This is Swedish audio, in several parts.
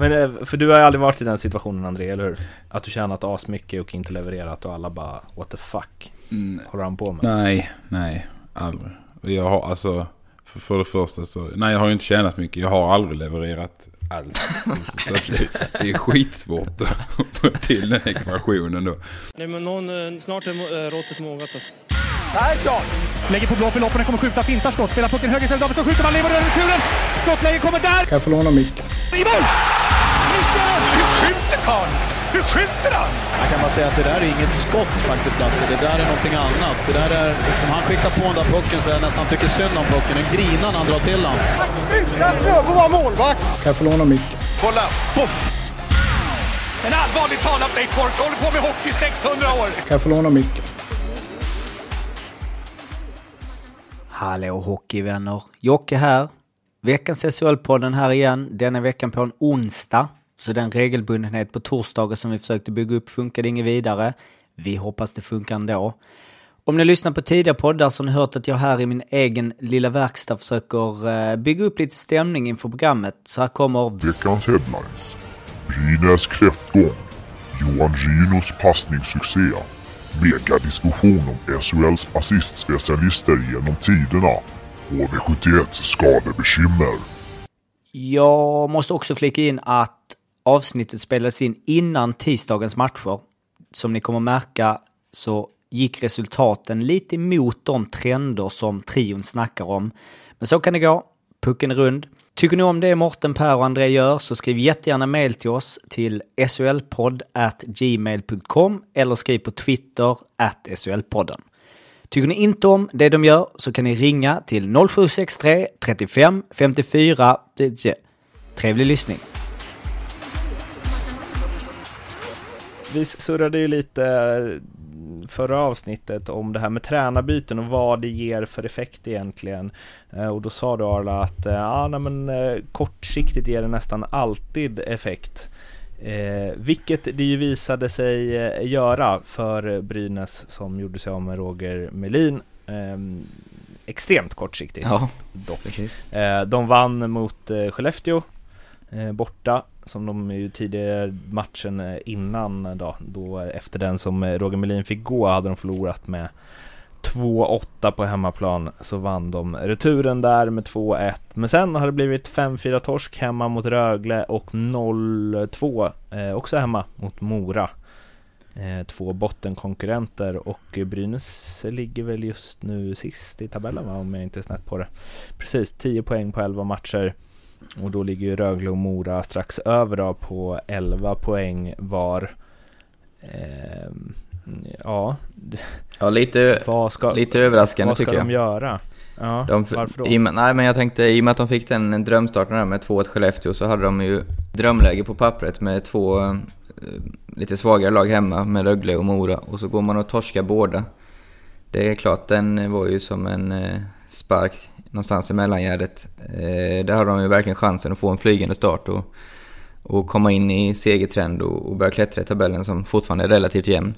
Men eh, för du har ju aldrig varit i den situationen André, eller hur? Att du tjänat asmycket och inte levererat och alla bara what the fuck Mm, håller han på med? nej, nej, aldrig. Jag har alltså, för, för det första så, nej jag har ju inte tjänat mycket. Jag har aldrig levererat alls. Så, så, det, det är skitsvårt att få till den ekvationen då. Nej men någon, eh, snart är eh, råttet mogat alltså. Lägger på blå för loppen, kommer skjuta, fintar skott, spelar pucken höger istället, Davidsson skjuter, man lever över returen! Skottläge kommer där! Kan jag få låna micken? I mål! Missar! Hur skjuter karln? Hur skjuter han? Jag kan bara säga att det där är inget skott faktiskt Lasse. Det där är någonting annat. Det där är liksom, han skickar på den där pucken så jag nästan tycker synd om pucken. Den grinar när han drar till den. Utan Fröbo var målvakt! Kan jag få låna micken? Kolla! Poff! En allvarligt talat Leif Boork håller på med hockey i 600 år! Kan jag få låna micken? Hallå hockeyvänner! Jocke här. Veckans SHL-podden här igen. Denna veckan på en onsdag. Så den regelbundenhet på torsdagar som vi försökte bygga upp funkade inget vidare. Vi hoppas det funkar ändå. Om ni lyssnar på tidigare poddar så har ni hört att jag här i min egen lilla verkstad försöker eh, bygga upp lite stämning inför programmet. Så här kommer Veckans headlines. Brynäs kräftgång. Johan Rynos passningssuccé. Megadiskussion om SHLs assistspecialister genom tiderna. HV71 skadebekymmer. Jag måste också flika in att avsnittet spelades in innan tisdagens matcher. Som ni kommer märka så gick resultaten lite emot de trender som trion snackar om. Men så kan det gå. Pucken är rund. Tycker ni om det Morten, Per och André gör så skriv jättegärna mail till oss till solpodd@gmail.com eller skriv på Twitter at solpodden. Tycker ni inte om det de gör så kan ni ringa till 0763 35 54 Trevlig lyssning! Vi surrade ju lite eh, förra avsnittet om det här med tränarbyten och vad det ger för effekt egentligen. Eh, Och då sa du Arla att eh, ja, nej, men, kortsiktigt ger det nästan alltid effekt. Eh, vilket det ju visade sig göra för Brynäs som gjorde sig av med Roger Melin. Eh, extremt kortsiktigt Ja, dock. precis. Eh, de vann mot eh, Skellefteå Eh, borta, som de ju tidigare matchen eh, innan eh, då, då efter den som Roger Melin fick gå hade de förlorat med 2-8 på hemmaplan så vann de returen där med 2-1 men sen har det blivit 5-4 torsk hemma mot Rögle och 0-2 eh, också hemma mot Mora. Eh, två bottenkonkurrenter och Brynäs ligger väl just nu sist i tabellen va, om jag inte är snett på det. Precis 10 poäng på 11 matcher och då ligger ju Rögle och Mora strax över då på 11 poäng var Ehm, ja, Ja, lite, ska, lite överraskande vad ska tycker de jag. göra? Ja, De, varför då? I, nej men jag tänkte, i och med att de fick den drömstarten med 2-1 Skellefteå så hade de ju drömläge på pappret med två eh, lite svagare lag hemma med Rögle och Mora och så går man och torskar båda. Det är klart, den var ju som en eh, spark någonstans i mellangärdet. Eh, där har de ju verkligen chansen att få en flygande start och, och komma in i segertrend och, och börja klättra i tabellen som fortfarande är relativt jämn.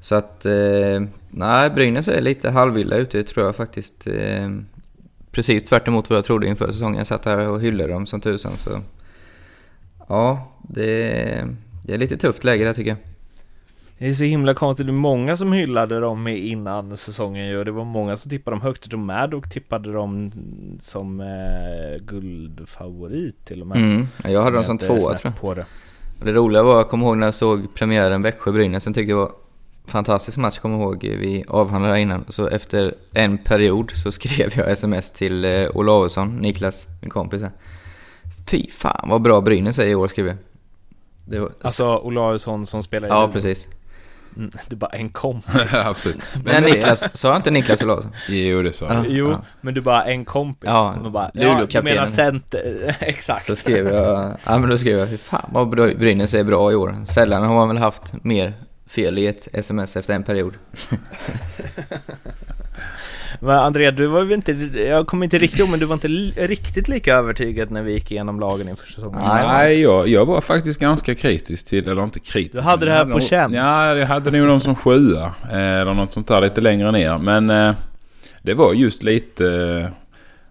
Så att, eh, nej, Brynäs är lite halvvilda ute tror jag faktiskt. Eh, precis tvärt emot vad jag trodde inför säsongen. Jag satt här och hyllade dem som tusan så... Ja, det, det är lite tufft läge där tycker jag. Det är så himla konstigt, det är många som hyllade dem innan säsongen ju och det var många som tippade dem högt. De Maddock tippade dem som eh, guldfavorit till och med. Mm, jag hade dem Om som tvåa tror jag. På det. Och det roliga var, jag kommer ihåg när jag såg premiären Växjö-Brynäs, sen tyckte jag det var fantastisk match, kommer jag ihåg. Vi avhandlade innan. Så efter en period så skrev jag sms till eh, Olausson, Niklas, min kompis här. Fy fan vad bra Brynäs är i år, skrev jag. Det var... Alltså Olausson som spelar i ja, precis. Det är bara en kompis. Absolut. Men Niklas, sa inte Niklas Olausson? Jo, det sa Ja. jag. Jo, Ja. men du bara en kompis. Ja, Och bara, ja, du menar center. Exakt. Så skrev jag, ja men då skrev jag, fy fan vad Brynäs är bra i år. Sällan har man väl haft mer fel i ett sms efter en period. Men André, du var väl inte, jag kommer inte riktigt ihåg, men du var inte riktigt lika övertygad när vi gick igenom lagen inför säsongen. Nej. Nej, jag, jag var faktiskt ganska kritisk till, eller inte kritisk. Du hade det här på känn. Ja, jag hade nog dem som sjua. eh, Eller något sånt där lite längre ner. Men eh, det var just lite... eh,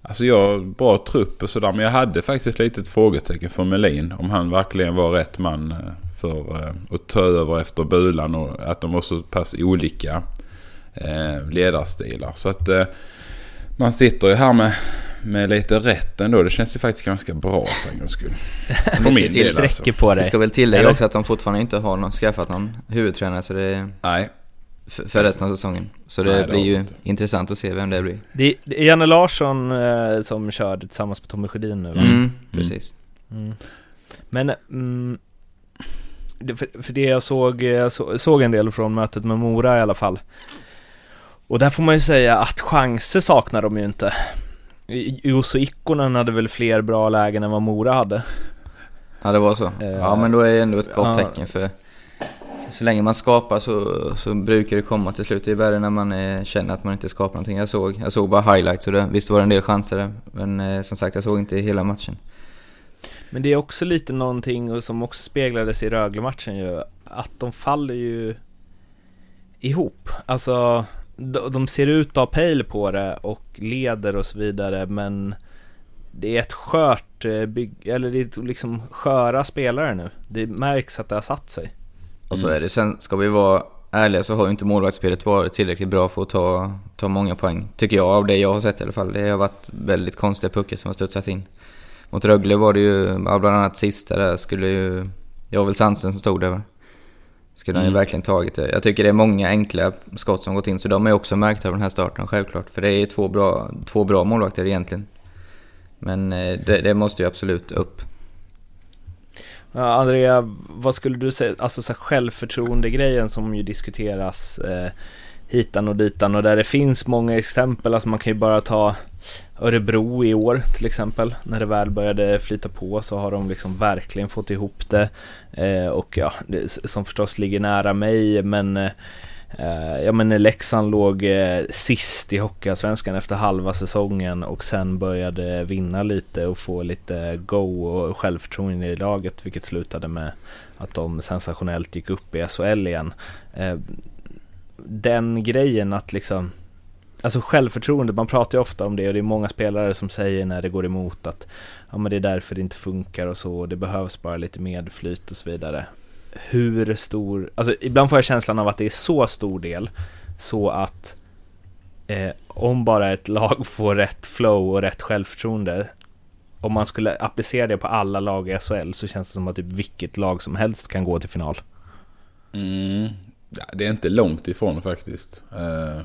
Alltså jag bra trupp och sådär. Men jag hade faktiskt ett litet frågetecken för Melin. Om han verkligen var rätt man för att ta över efter Bulan. Och att de var så pass olika ledarstilar. Så att eh, man sitter ju här med, med lite rätt ändå. Det känns ju faktiskt ganska bra för en gångs skull. För min del alltså. på Det dig. ska väl tillägga också att de fortfarande inte har någon, skaffat någon huvudtränare så det är Nej. för, för resten av säsongen. Så det Nej, det blir ju inte. intressant att se vem det blir. Det det är Janne Larsson eh, som körde tillsammans med Tommy Sjödin nu va? Mm, precis. Mm. Men, mm, det, för, för det jag såg, jag så, såg en del från mötet med Mora i alla fall. Och där får man ju säga att chanser saknar de ju inte. Juuso Ikkonen hade väl fler bra lägen än vad Mora hade. Ja, det var så. Eh, Ja, men då är det ändå ett gott ja. tecken för så länge man skapar så, så brukar det komma till slut. Det är värre när man eh, känner att man inte skapar någonting. Jag såg, jag såg bara highlights och det, visst var det en del chanser där. Men eh, som sagt, jag såg inte hela matchen. Men det är också lite någonting som också speglades i Rögle-matchen ju, att de faller ju ihop. Alltså, de, ser ut att ha pejl på det och leder och så vidare, men det är ett skört eh, bygg, eller det är liksom sköra spelare nu. Det märks att det har satt sig. Och så är det. Sen ska vi vara ärliga så har ju inte målvaktsspelet varit tillräckligt bra för att ta, ta många poäng. Tycker jag, av det jag har sett i alla fall. Det har varit väldigt konstiga puckar som har studsat in. Mot Rögle var det ju, bland annat sista där skulle ju... Det var väl Sandström som stod där va? Skulle han ju Mm. verkligen tagit det. Jag tycker det är många enkla skott som gått in, så de är också märkta av den här starten självklart. För det är två bra, två bra målvakter egentligen. Men eh, det, det måste ju absolut upp. Ja, Andrea, vad skulle du säga, alltså så självförtroende-grejen som ju diskuteras eh, hitan och ditan. Och där det finns många exempel, alltså man kan ju bara ta Örebro i år till exempel, när det väl började flyta på så har de liksom verkligen fått ihop det. Eh, och ja, det, som förstås ligger nära mig men eh, Ja men Leksand låg eh, sist i Hockeyallsvenskan efter halva säsongen och sen började vinna lite och få lite go och självförtroende i laget vilket slutade med att de sensationellt gick upp i SHL igen. Eh, den grejen att liksom Alltså självförtroende, man pratar ju ofta om det och det är många spelare som säger när det går emot att Ja men det är därför det inte funkar och så, och det behövs bara lite medflyt och så vidare hur stor, alltså ibland får jag känslan av att det är så stor del så att eh, om bara ett lag får rätt flow och rätt självförtroende om man skulle applicera det på alla lag i SHL så känns det som att typ vilket lag som helst kan gå till final. Mm. Ja, det är inte långt ifrån faktiskt. Eh,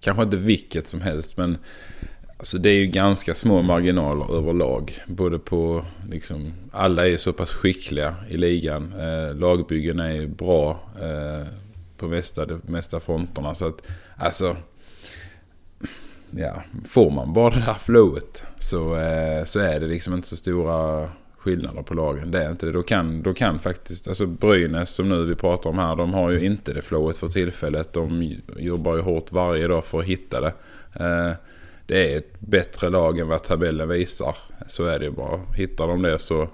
kanske inte vilket som helst men alltså det är ju ganska små marginaler överlag. Både på liksom, alla är så pass skickliga i ligan. Eh, lagbyggen är ju bra eh, på mesta, de mesta fronterna. Så att alltså ja, får man bara det här flowet så, eh, så är det liksom inte så stora skillnader på lagen. Det är inte det. Då kan, då kan faktiskt, alltså Brynäs som nu vi pratar om här, de har ju inte det flowet för tillfället. De jobbar ju hårt varje dag för att hitta det. Eh, det är ett bättre lag än vad tabellen visar. Så är det ju bara. Hittar de det så,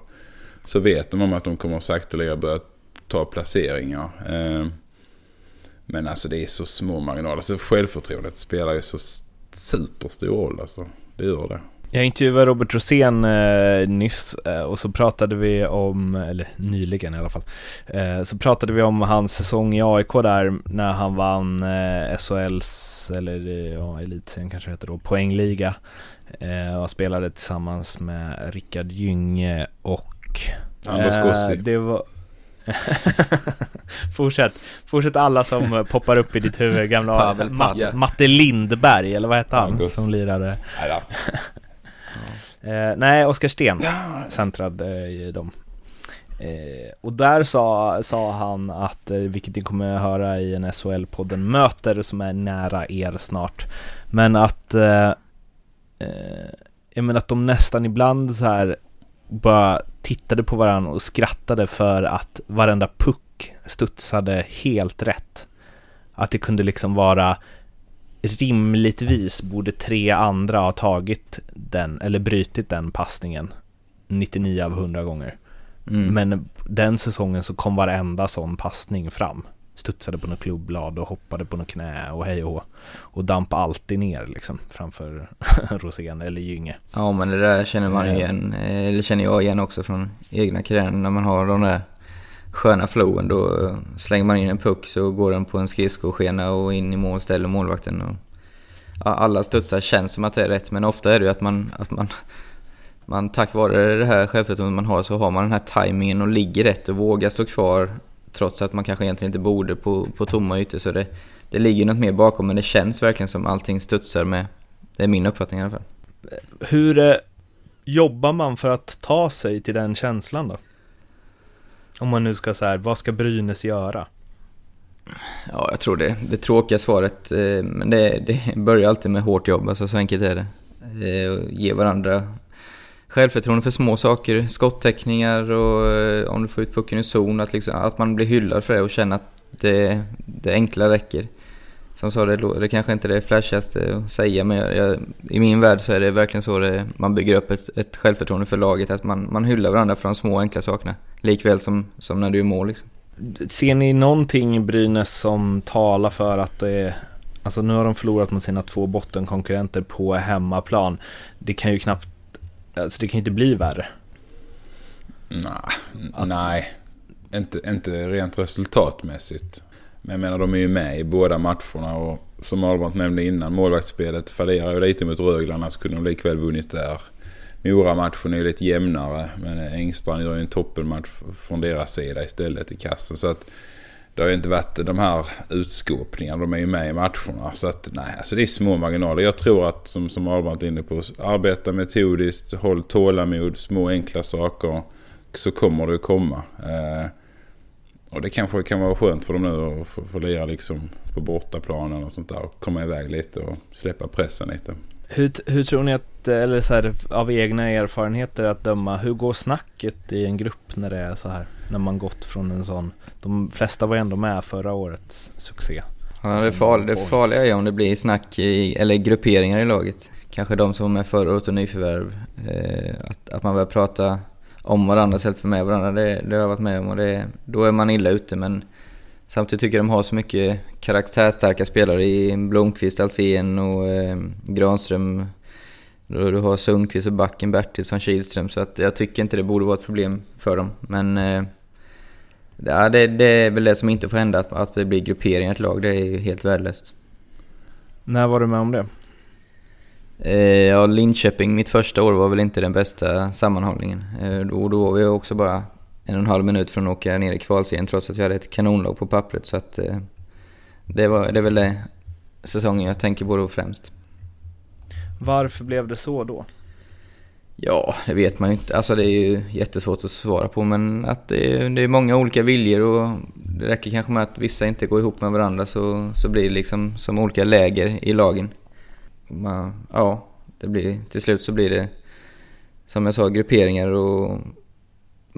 så vet de om att de kommer sakteliga börja ta placeringar. Eh, men alltså det är så små marginaler. Alltså självförtroendet spelar ju så superstor roll alltså. Det gör det. Jag intervjuade Robert Rosén eh, nyss eh, och så pratade vi om, eller nyligen i alla fall, eh, så pratade vi om hans säsong i AIK där när han vann eh, SHLs, eller eh, ja, elitserien kanske heter då, poängliga eh, och spelade tillsammans med Rickard Gynge och Anders eh, Gossi. det var Fortsätt, fortsätt alla som poppar upp i ditt huvud, gamla Pavel Matt. Matte Lindberg, eller vad hette han August. som lirade? Eh, nej, Oskar Sten centrad eh, i dem. Eh, och där sa, sa han att, eh, vilket ni kommer höra i en SHL-podden Möter som är nära er snart, men att eh, eh, jag menar att de nästan ibland så här bara tittade på varandra och skrattade för att varenda puck studsade helt rätt. Att det kunde liksom vara rimligtvis borde tre andra ha tagit den, eller brytit den passningen 99 av 100 gånger. Mm. Men den säsongen så kom varenda sån passning fram. studsade på något klubbblad och hoppade på något knä och hej och hå. Och damp alltid ner liksom framför Rosén eller Gynge. Ja, men det där känner man ju igen, eh, eller känner jag igen också från egna karriären. När man har de där sköna flowen då eh, slänger man in en puck så går den på en skridskoskena och in i mål, ställer målvakten. Och, ja, alla studsar känns som att det är rätt, men ofta är det ju att man, att man, man tack vare det här självförtroendet man har så har man den här tajmingen och ligger rätt och vågar stå kvar trots att man kanske egentligen inte borde på, på tomma ytor. Så det, det ligger något mer bakom, men det känns verkligen som allting studsar med. Det är min uppfattning i alla fall. Hur eh, jobbar man för att ta sig till den känslan då? Om man nu ska säga, vad ska Brynäs göra? Ja, jag tror det. Det tråkiga svaret, eh, men det, det börjar alltid med hårt jobb, alltså så enkelt är det. Eh, ge varandra självförtroende för små saker, skottäckningar och eh, om du får ut pucken i zon, att, liksom, att man blir hyllad för det och känner att det, det enkla räcker. Som sa, det, det kanske inte är det flashigaste att säga, men jag, jag, i min värld så är det verkligen så det, man bygger upp ett, ett självförtroende för laget, att man, man hyllar varandra för de små enkla sakerna. Likväl som, som när du är mål liksom. Ser ni någonting i Brynäs som talar för att det är Alltså nu har de förlorat mot sina två bottenkonkurrenter på hemmaplan. Det kan ju knappt Alltså det kan ju inte bli värre. Nah, nej, inte, inte rent resultatmässigt. Men jag menar de är ju med i båda matcherna och som Albert nämnde innan, målvaktsspelet fallerar ju lite mot Rögle, annars kunde de likväl vunnit där. Mora-matchen är ju lite jämnare, men Engstrand gör ju en toppenmatch från deras sida istället i kassen. Så att det har ju inte varit de här utskåpningarna. De är ju med i matcherna. Så att nej, alltså det är små marginaler. Jag tror att som, som Albert är inne på, arbeta metodiskt, håll tålamod, små enkla saker. Så kommer det komma. Eh, och det kanske kan vara skönt för dem nu att få, få lira liksom på bortaplanen och sånt där. Och komma iväg lite och släppa pressen lite. Hur, hur tror ni att, eller så här, av egna erfarenheter att döma, hur går snacket i en grupp när det är så här? När man gått från en sån, de flesta var ändå med förra årets succé. Ja, det, farliga, det farliga är om det blir snack i, eller grupperingar i laget. Kanske de som var med förra året och nyförvärv. Eh, att, att man börjar prata om varandra istället för med varandra. Det, det har jag varit med om och det, då är man illa ute. Men samtidigt tycker jag de har så mycket karaktärsstarka spelare i Blomqvist, Alsen och eh, Granström. Du, har Sundqvist och backen Bertilsson, Kihlström. Så att jag tycker inte det borde vara ett problem för dem. Men eh, det, det, är väl det som inte får hända, att, att det blir grupperingar i ett lag. Det är ju helt värdelöst. När var du med om det? Eh, ja, Linköping, mitt första år, var väl inte den bästa sammanhållningen. Eh, då, då var vi också bara en och en halv minut från att åka ner i kvalserien trots att vi hade ett kanonlag på pappret. Så att, eh, det, var, det är väl det säsongen jag tänker på då främst. Varför blev det så då? Ja, det vet man ju inte. Alltså det är ju jättesvårt att svara på men att det är, det är många olika viljor och det räcker kanske med att vissa inte går ihop med varandra så, så blir det liksom som olika läger i lagen. Man, ja, det blir, till slut så blir det som jag sa grupperingar och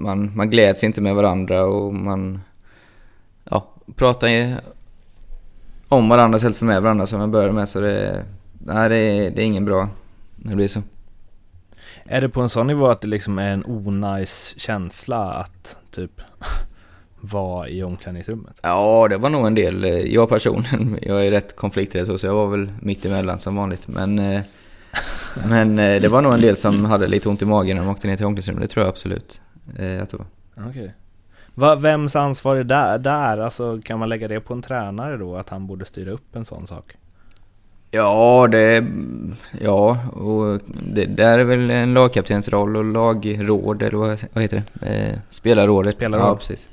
man, man gläds inte med varandra och man ja, pratar om varandra istället för med varandra som jag började med så det, nej, det, är, det är ingen bra när det blir så. Är det på en sån nivå att det liksom är en onajs känsla att typ vara i omklädningsrummet? Ja, det var nog en del. Jag personligen, jag är rätt konflikträdd så jag var väl mitt emellan som vanligt. Men, eh, men eh, det var nog en del som hade lite ont i magen när de åkte ner till omklädningsrummet. Det tror jag absolut eh, var. Okej. Okay. Vems ansvar är där, där? Alltså kan man lägga det på en tränare då? Att han borde styra upp en sån sak? Ja, det... Ja, och det där är väl en lagkaptensroll och lagråd, eller vad, vad heter det? Eh, spelarrådet. Spelarråd. Ja, precis.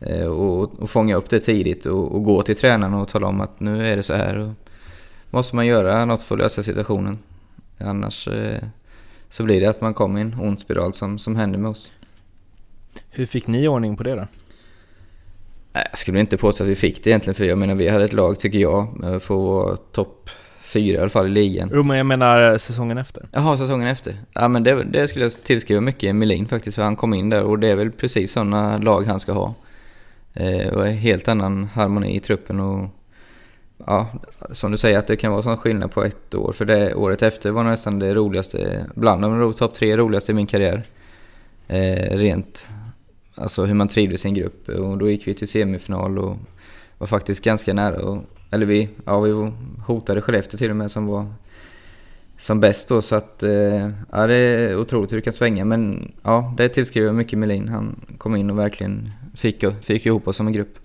Eh, och, och fånga upp det tidigt och, och, gå till tränaren och tala om att nu är det så här. Och måste man göra något för att lösa situationen. Annars eh, så blir det att man kommer i en ond spiral som, som händer med oss. Hur fick ni ordning på det då? Jag skulle inte påstå att vi fick det egentligen, för jag menar vi hade ett lag, tycker jag, för att vara topp fyra i alla fall i ligan. Jo, men jag menar säsongen efter. Jaha, säsongen efter. Ja, men det, det skulle jag tillskriva mycket Melin faktiskt, för han kom in där och det är väl precis sådana lag han ska ha. Eh, och en helt annan harmoni i truppen och ja, som du säger att det kan vara sån skillnad på ett år. För det året efter var nästan det roligaste, bland de topp tre roligaste i min karriär. Eh, rent alltså hur man trivdes i en grupp. Och då gick vi till semifinal och var faktiskt ganska nära. Och, eller vi, ja vi hotade Skellefteå till och med som var som bäst då. Så att, eh, ja det är otroligt hur det kan svänga. Men ja, det tillskriver jag mycket Melin. Han kom in och verkligen fick, fick ihop oss som en grupp.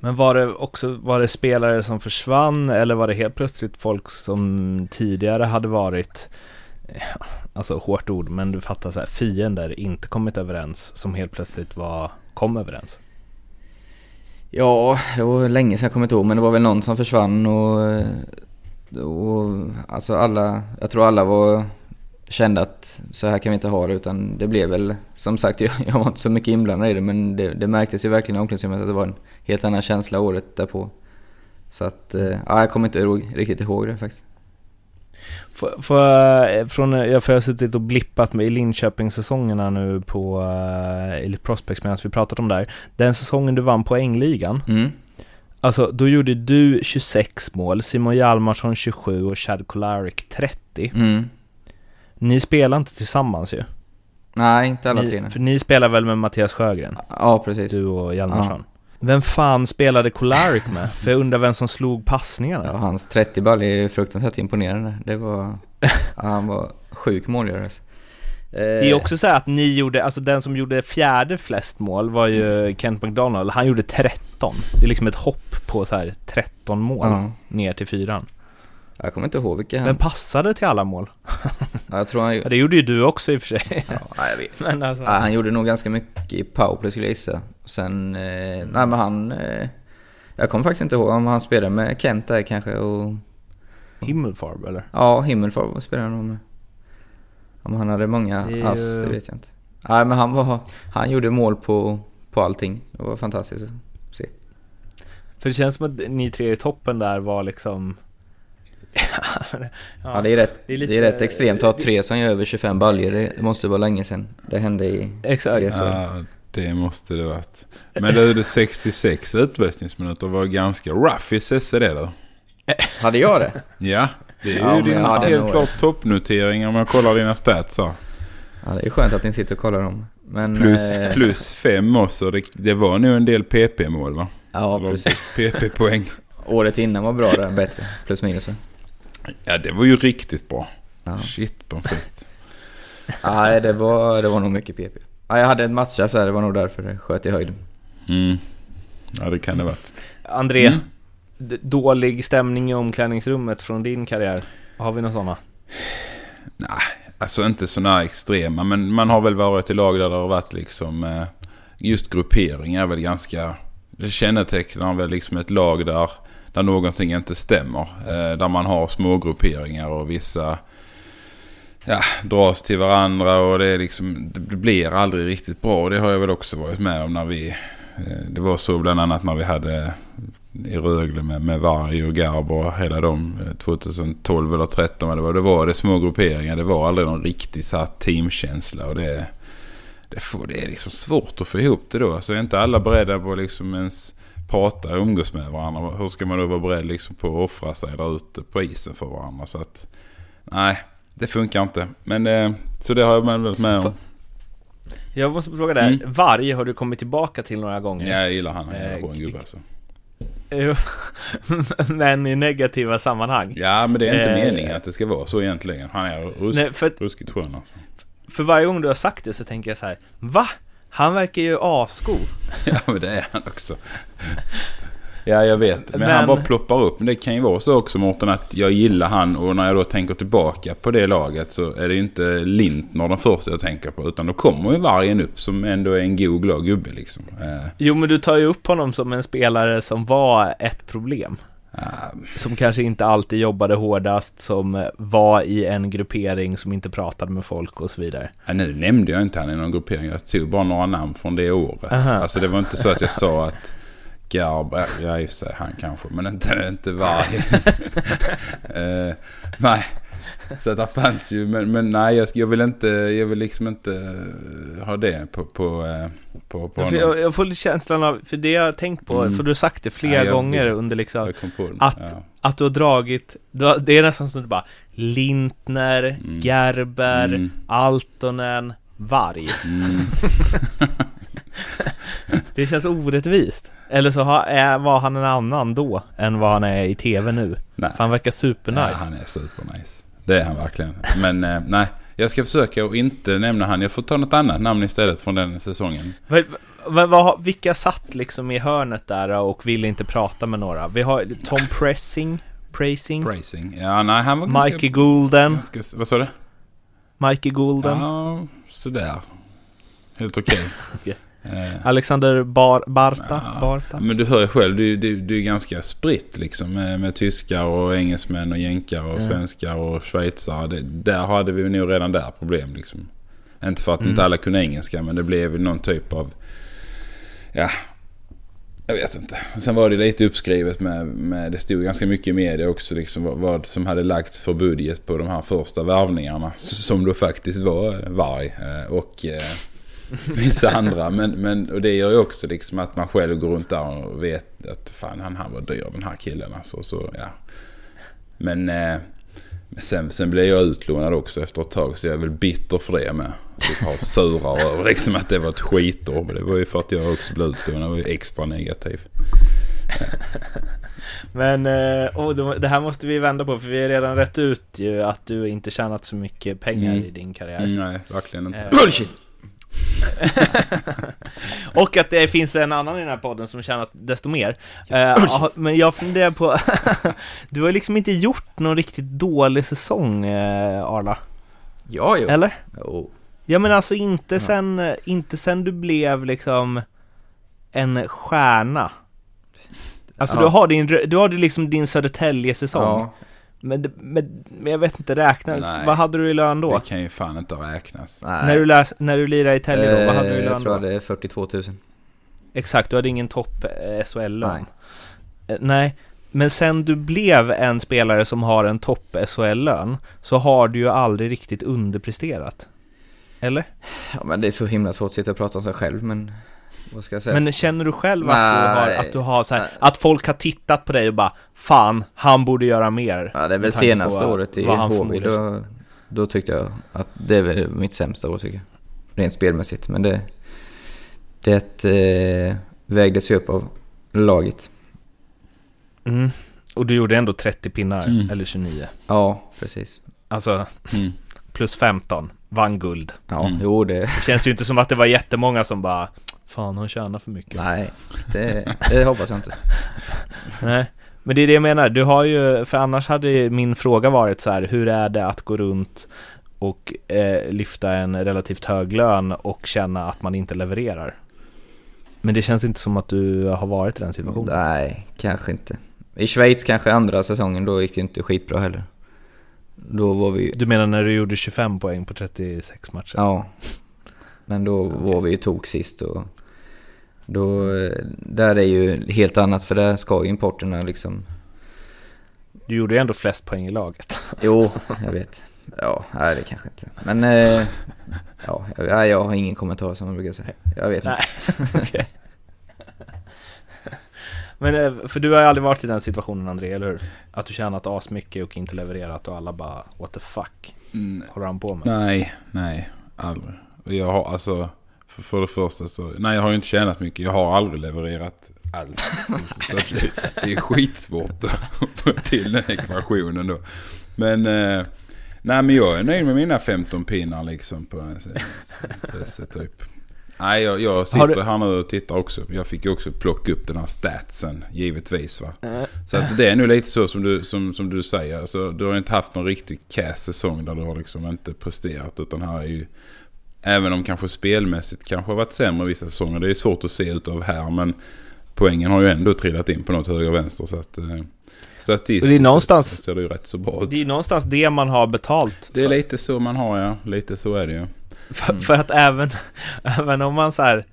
Men var det också var det spelare som försvann eller var det helt plötsligt folk som tidigare hade varit alltså hårt ord, men du fattar så här, fiender, inte kommit överens, som helt plötsligt var, kom överens? Ja, det var länge sedan jag kommer inte ihåg, men det var väl någon som försvann och, och alltså alla, jag tror alla var kände att så här kan vi inte ha det utan det blev väl som sagt jag, jag var inte så mycket inblandad i det men det, det märktes ju verkligen i omklädningsrummet att det var en helt annan känsla året därpå. Så att, eh, ja, jag kommer inte riktigt ihåg det faktiskt. För, för, från, jag har suttit och blippat med i Linköping-säsongerna nu på uh, Elite Prospects medan vi pratat om det här. Den säsongen du vann poängligan. Mm. Alltså, då gjorde du 26 mål, Simon Hjalmarsson 27 och Chad Kolarik 30. Mm. Ni spelar inte tillsammans ju? Nej, inte alla ni, tre. För ni spelar väl med Mattias Sjögren? Ja, precis. Du och Hjalmarsson? Ja. Vem fan spelade Kolarik med? För jag undrar vem som slog passningarna? Ja, hans 30 ball är fruktansvärt imponerande. Det var... ja, han var sjuk målgörare. Alltså. Det är också så att ni gjorde, alltså den som gjorde fjärde flest mål var ju Kent McDonald, han gjorde 13. Det är liksom ett hopp på så här 13 mål ja. ner till fyran. Jag kommer inte ihåg vilka han... Vem passade till alla mål? Ja, jag tror han... ja, det gjorde ju du också i och för sig. Ja, jag vet. men alltså... ja, han gjorde nog ganska mycket i powerplay skulle jag gissa. Sen, eh, nej men han... Eh, jag kommer faktiskt inte ihåg om han spelade med Kent där kanske och... Himmelfarb eller? Ja, Himmelfarb spelade han med. Om han hade många det ass, det vet jag inte. Nej men han var... Han gjorde mål på, på allting. Det var fantastiskt att se. För det känns som att ni tre i toppen där var liksom ja, ja, det är rätt, det är, lite, det är rätt extremt att ha tre som gör över 25 baljor. Det måste vara länge sedan det hände i Exakt. Ja, det måste det varit. Men du, det 66 utvisningsminuter var ganska rough i CC det då. Hade jag det? Ja, det är ja, ju din helt klart toppnotering om jag kollar dina stats här. Ja, det är skönt att ni sitter och kollar dem. Men, plus, eh... plus fem också. Det, det var nu en del PP-mål va? Ja, precis. PP-poäng. Året innan var bra där, bättre. Plus minus. Ja, det var ju riktigt bra. Ja. Shit på fett. Nej, det var, det var nog mycket PP. Ja, jag hade ett matchstraff där, det var nog därför det sköt i höjden. Mm. Ja, det kan det vara. André, mm. dålig stämning i omklädningsrummet från din karriär. Har vi några sådana? Nej, alltså inte sådana extrema. Men man har väl varit i lag där det har varit liksom... Eh, just gruppering är väl ganska... Det kännetecknar väl liksom ett lag där där någonting inte stämmer. Eh, där man har smågrupperingar och vissa ja, dras till varandra och det, är liksom, det blir aldrig riktigt bra. Det har jag väl också varit med om när vi... Eh, det var så bland annat när vi hade i Rögle med, med Varg och Garb och hela de eh, 2012 eller 2013 vad det var. Det var det små grupperingar. Det var aldrig någon riktig så här teamkänsla och det, det, får, det är liksom svårt att få ihop det då. Så alltså, är inte alla beredda på liksom ens prata och umgås med varandra. Hur ska man då vara beredd liksom på att offra sig där ute på isen för varandra? Så att, nej, det funkar inte. Men eh, så det har jag varit med om. Jag måste fråga dig, mm. Varg har du kommit tillbaka till några gånger? Ja, jag gillar han. Han är en gubbe alltså. men i negativa sammanhang? Ja, men det är inte eh, meningen att det ska vara så egentligen. Han är rusk, nej, för, ruskigt skön alltså. För varje gång du har sagt det så tänker jag så här, Va? Han verkar ju asgod. ja, men det är han också. Ja, jag vet. Men, men, han bara ploppar upp. Men det kan ju vara så också Mårten att jag gillar han och när jag då tänker tillbaka på det laget så är det ju inte Lintner den första jag tänker på. Utan då kommer ju Vargen upp som ändå är en god glad gubbe liksom. Eh. Jo, men du tar ju upp honom som en spelare som var ett problem. Som kanske inte alltid jobbade hårdast, som var i en gruppering som inte pratade med folk och så vidare. Ja, nu nämnde jag inte han i någon gruppering, jag tog bara några namn från det året. Aha. Alltså det var inte så att jag sa att Garb, ja i sig han kanske, men inte, inte varje. uh, nej, så att det fanns ju, men, men nej jag, jag, vill inte, jag vill liksom inte ha det på, på, eh, på, på ja, jag, jag, får lite känslan av, för det jag har tänkt på, mm. för du har sagt det flera ja, gånger vet. under liksom, att, ja. att du har dragit, det är nästan som du bara, Lintner, mm. Gerber, mm. Altonen, Varg. Mm. Det känns orättvist. Eller så var han en annan då än vad han är i TV nu. Nej. För han verkar supernice. Ja, han är supernice. Det är han verkligen. Men eh, nej, jag ska försöka att inte nämna han. Jag får ta något annat namn istället från den säsongen. Vad, vad, vad, vilka satt liksom i hörnet där och ville inte prata med några? Vi har Tom Pressing, Praising, Praising. Ja, nej, han var ganska... Mikey Goulden, ganska vad sa du? Mikey Goulden, Ja, sådär. Helt okej. Okej. Eh, Alexander Bar, Barta, Ja, Barta. Men du hör ju själv, det, det, det är ganska spritt liksom med, med tyskar och engelsmän och jänkar och Mm. svenskar och schweizare. Det, där hade vi nog redan där problem liksom. Inte för att Mm. inte alla kunde engelska men det blev någon typ av... Ja, jag vet inte. Sen var det lite uppskrivet med, med det stod ganska mycket i media också liksom vad, vad som hade lagts för budget på de här första värvningarna. Som då faktiskt var Varg eh, och eh, vissa andra. Men, men, och det gör ju också liksom att man själv går runt där och vet att fan han här var dyr den här killen alltså. Så, ja. Men eh, sen, sen blev jag utlånad också efter ett tag så jag är väl bitter för det med. Jag har sura över liksom att det var ett skitår. Men det var ju för att jag också blev utlånad. Jag var ju extra negativ. Men, oh, det- här måste vi vända på för vi har redan rätt ut ju att du inte tjänat så mycket pengar Mm. i din karriär. Nej, verkligen inte. Eh, Bullshit! Och att det finns en annan i den här podden som tjänat desto mer. Ja, men jag funderar på, du har liksom inte gjort någon riktigt dålig säsong eh, Arla, Ja, jo. eller? Jo. Ja men alltså inte sen, inte sen du blev liksom en stjärna. Alltså Ja. du har din, du har liksom din Södertälje-säsong. Ja. Men, det- men, men jag vet inte, räknas, Nej. vad hade du i lön då? Det kan ju fan inte räknas. Nej. När du, läs, när du lirade i Tälje då, vad hade du i Eh, lön Jag tror då? det är 42 000. Exakt, du hade ingen topp eh, SHL-lön. Nej. Eh, Nej, men sen du blev en spelare som har en topp SHL-lön så har du ju aldrig riktigt underpresterat. Eller? Ja, men det är så himla svårt att sitta och prata om sig själv, men vad ska jag säga? Men känner du själv att du har, Nej. att du har så här, Nej. att folk har tittat på dig och bara Fan, han borde göra mer. ja, det är väl senaste på året i HV, då, då tyckte jag att det är väl mitt sämsta år tycker jag. Rent spelmässigt, men det... Det eh, vägdes ju upp av laget. Mm. Och du gjorde ändå 30 pinnar, Mm. eller 29. Ja, precis. Alltså, Mm. plus 15, vann guld. Ja, Mm. jo det... Det känns ju inte som att det var jättemånga som bara Fan, han tjänar för mycket. Nej, det, det hoppas jag inte. Nej, men det är det jag menar. Du har ju, för annars hade min fråga varit så här, hur är det att gå runt och eh, lyfta en relativt hög lön och känna att man inte levererar? Men det känns inte som att du har varit i den situationen. Nej, kanske inte. I Schweiz kanske andra säsongen, då gick det inte skitbra heller. Då var vi Du menar när du gjorde 25 poäng på 36 matcher? Ja. Men då var vi ju tok sist och då, där är ju helt annat för där ska ju importerna liksom, Du gjorde ju ändå flest poäng i laget. jo, jag vet. Ja, nej det kanske inte. Men, eh, ja, jag, jag har ingen kommentar som man brukar säga. Jag vet inte. Nej, okej. Men eh, för du har ju aldrig varit i den situationen André, eller hur? Att du tjänat asmycket och inte levererat och alla bara What the fuck Mm, håller han på med? nej, nej, aldrig. Jag har alltså, för, för det första så, nej jag har ju inte tjänat mycket. Jag har aldrig levererat alls. Så, så att det, det är skitsvårt att få till den ekvationen då. Men, eh, nej men jag är nöjd med mina 15 pinnar liksom på en så, så, så, typ. Nej, jag, jag sitter du- här nu och tittar också. Jag fick ju också plocka upp den här statsen, givetvis va. Eh, Så att det är nog lite så som du, som, som du säger. Alltså, du har inte haft någon riktigt kass säsong där du har liksom inte presterat. Utan här är ju, även om kanske spelmässigt kanske har varit sämre vissa säsonger. Det är svårt att se utav här. Men poängen har ju ändå trillat in på något höger och vänster. Så att eh, statistiskt det är någonstans- sett så ser det ju rätt så bra ut. Det är någonstans det man har betalt Det är för. lite så man har ja. Lite så är det ju. För, för att även, även om man så här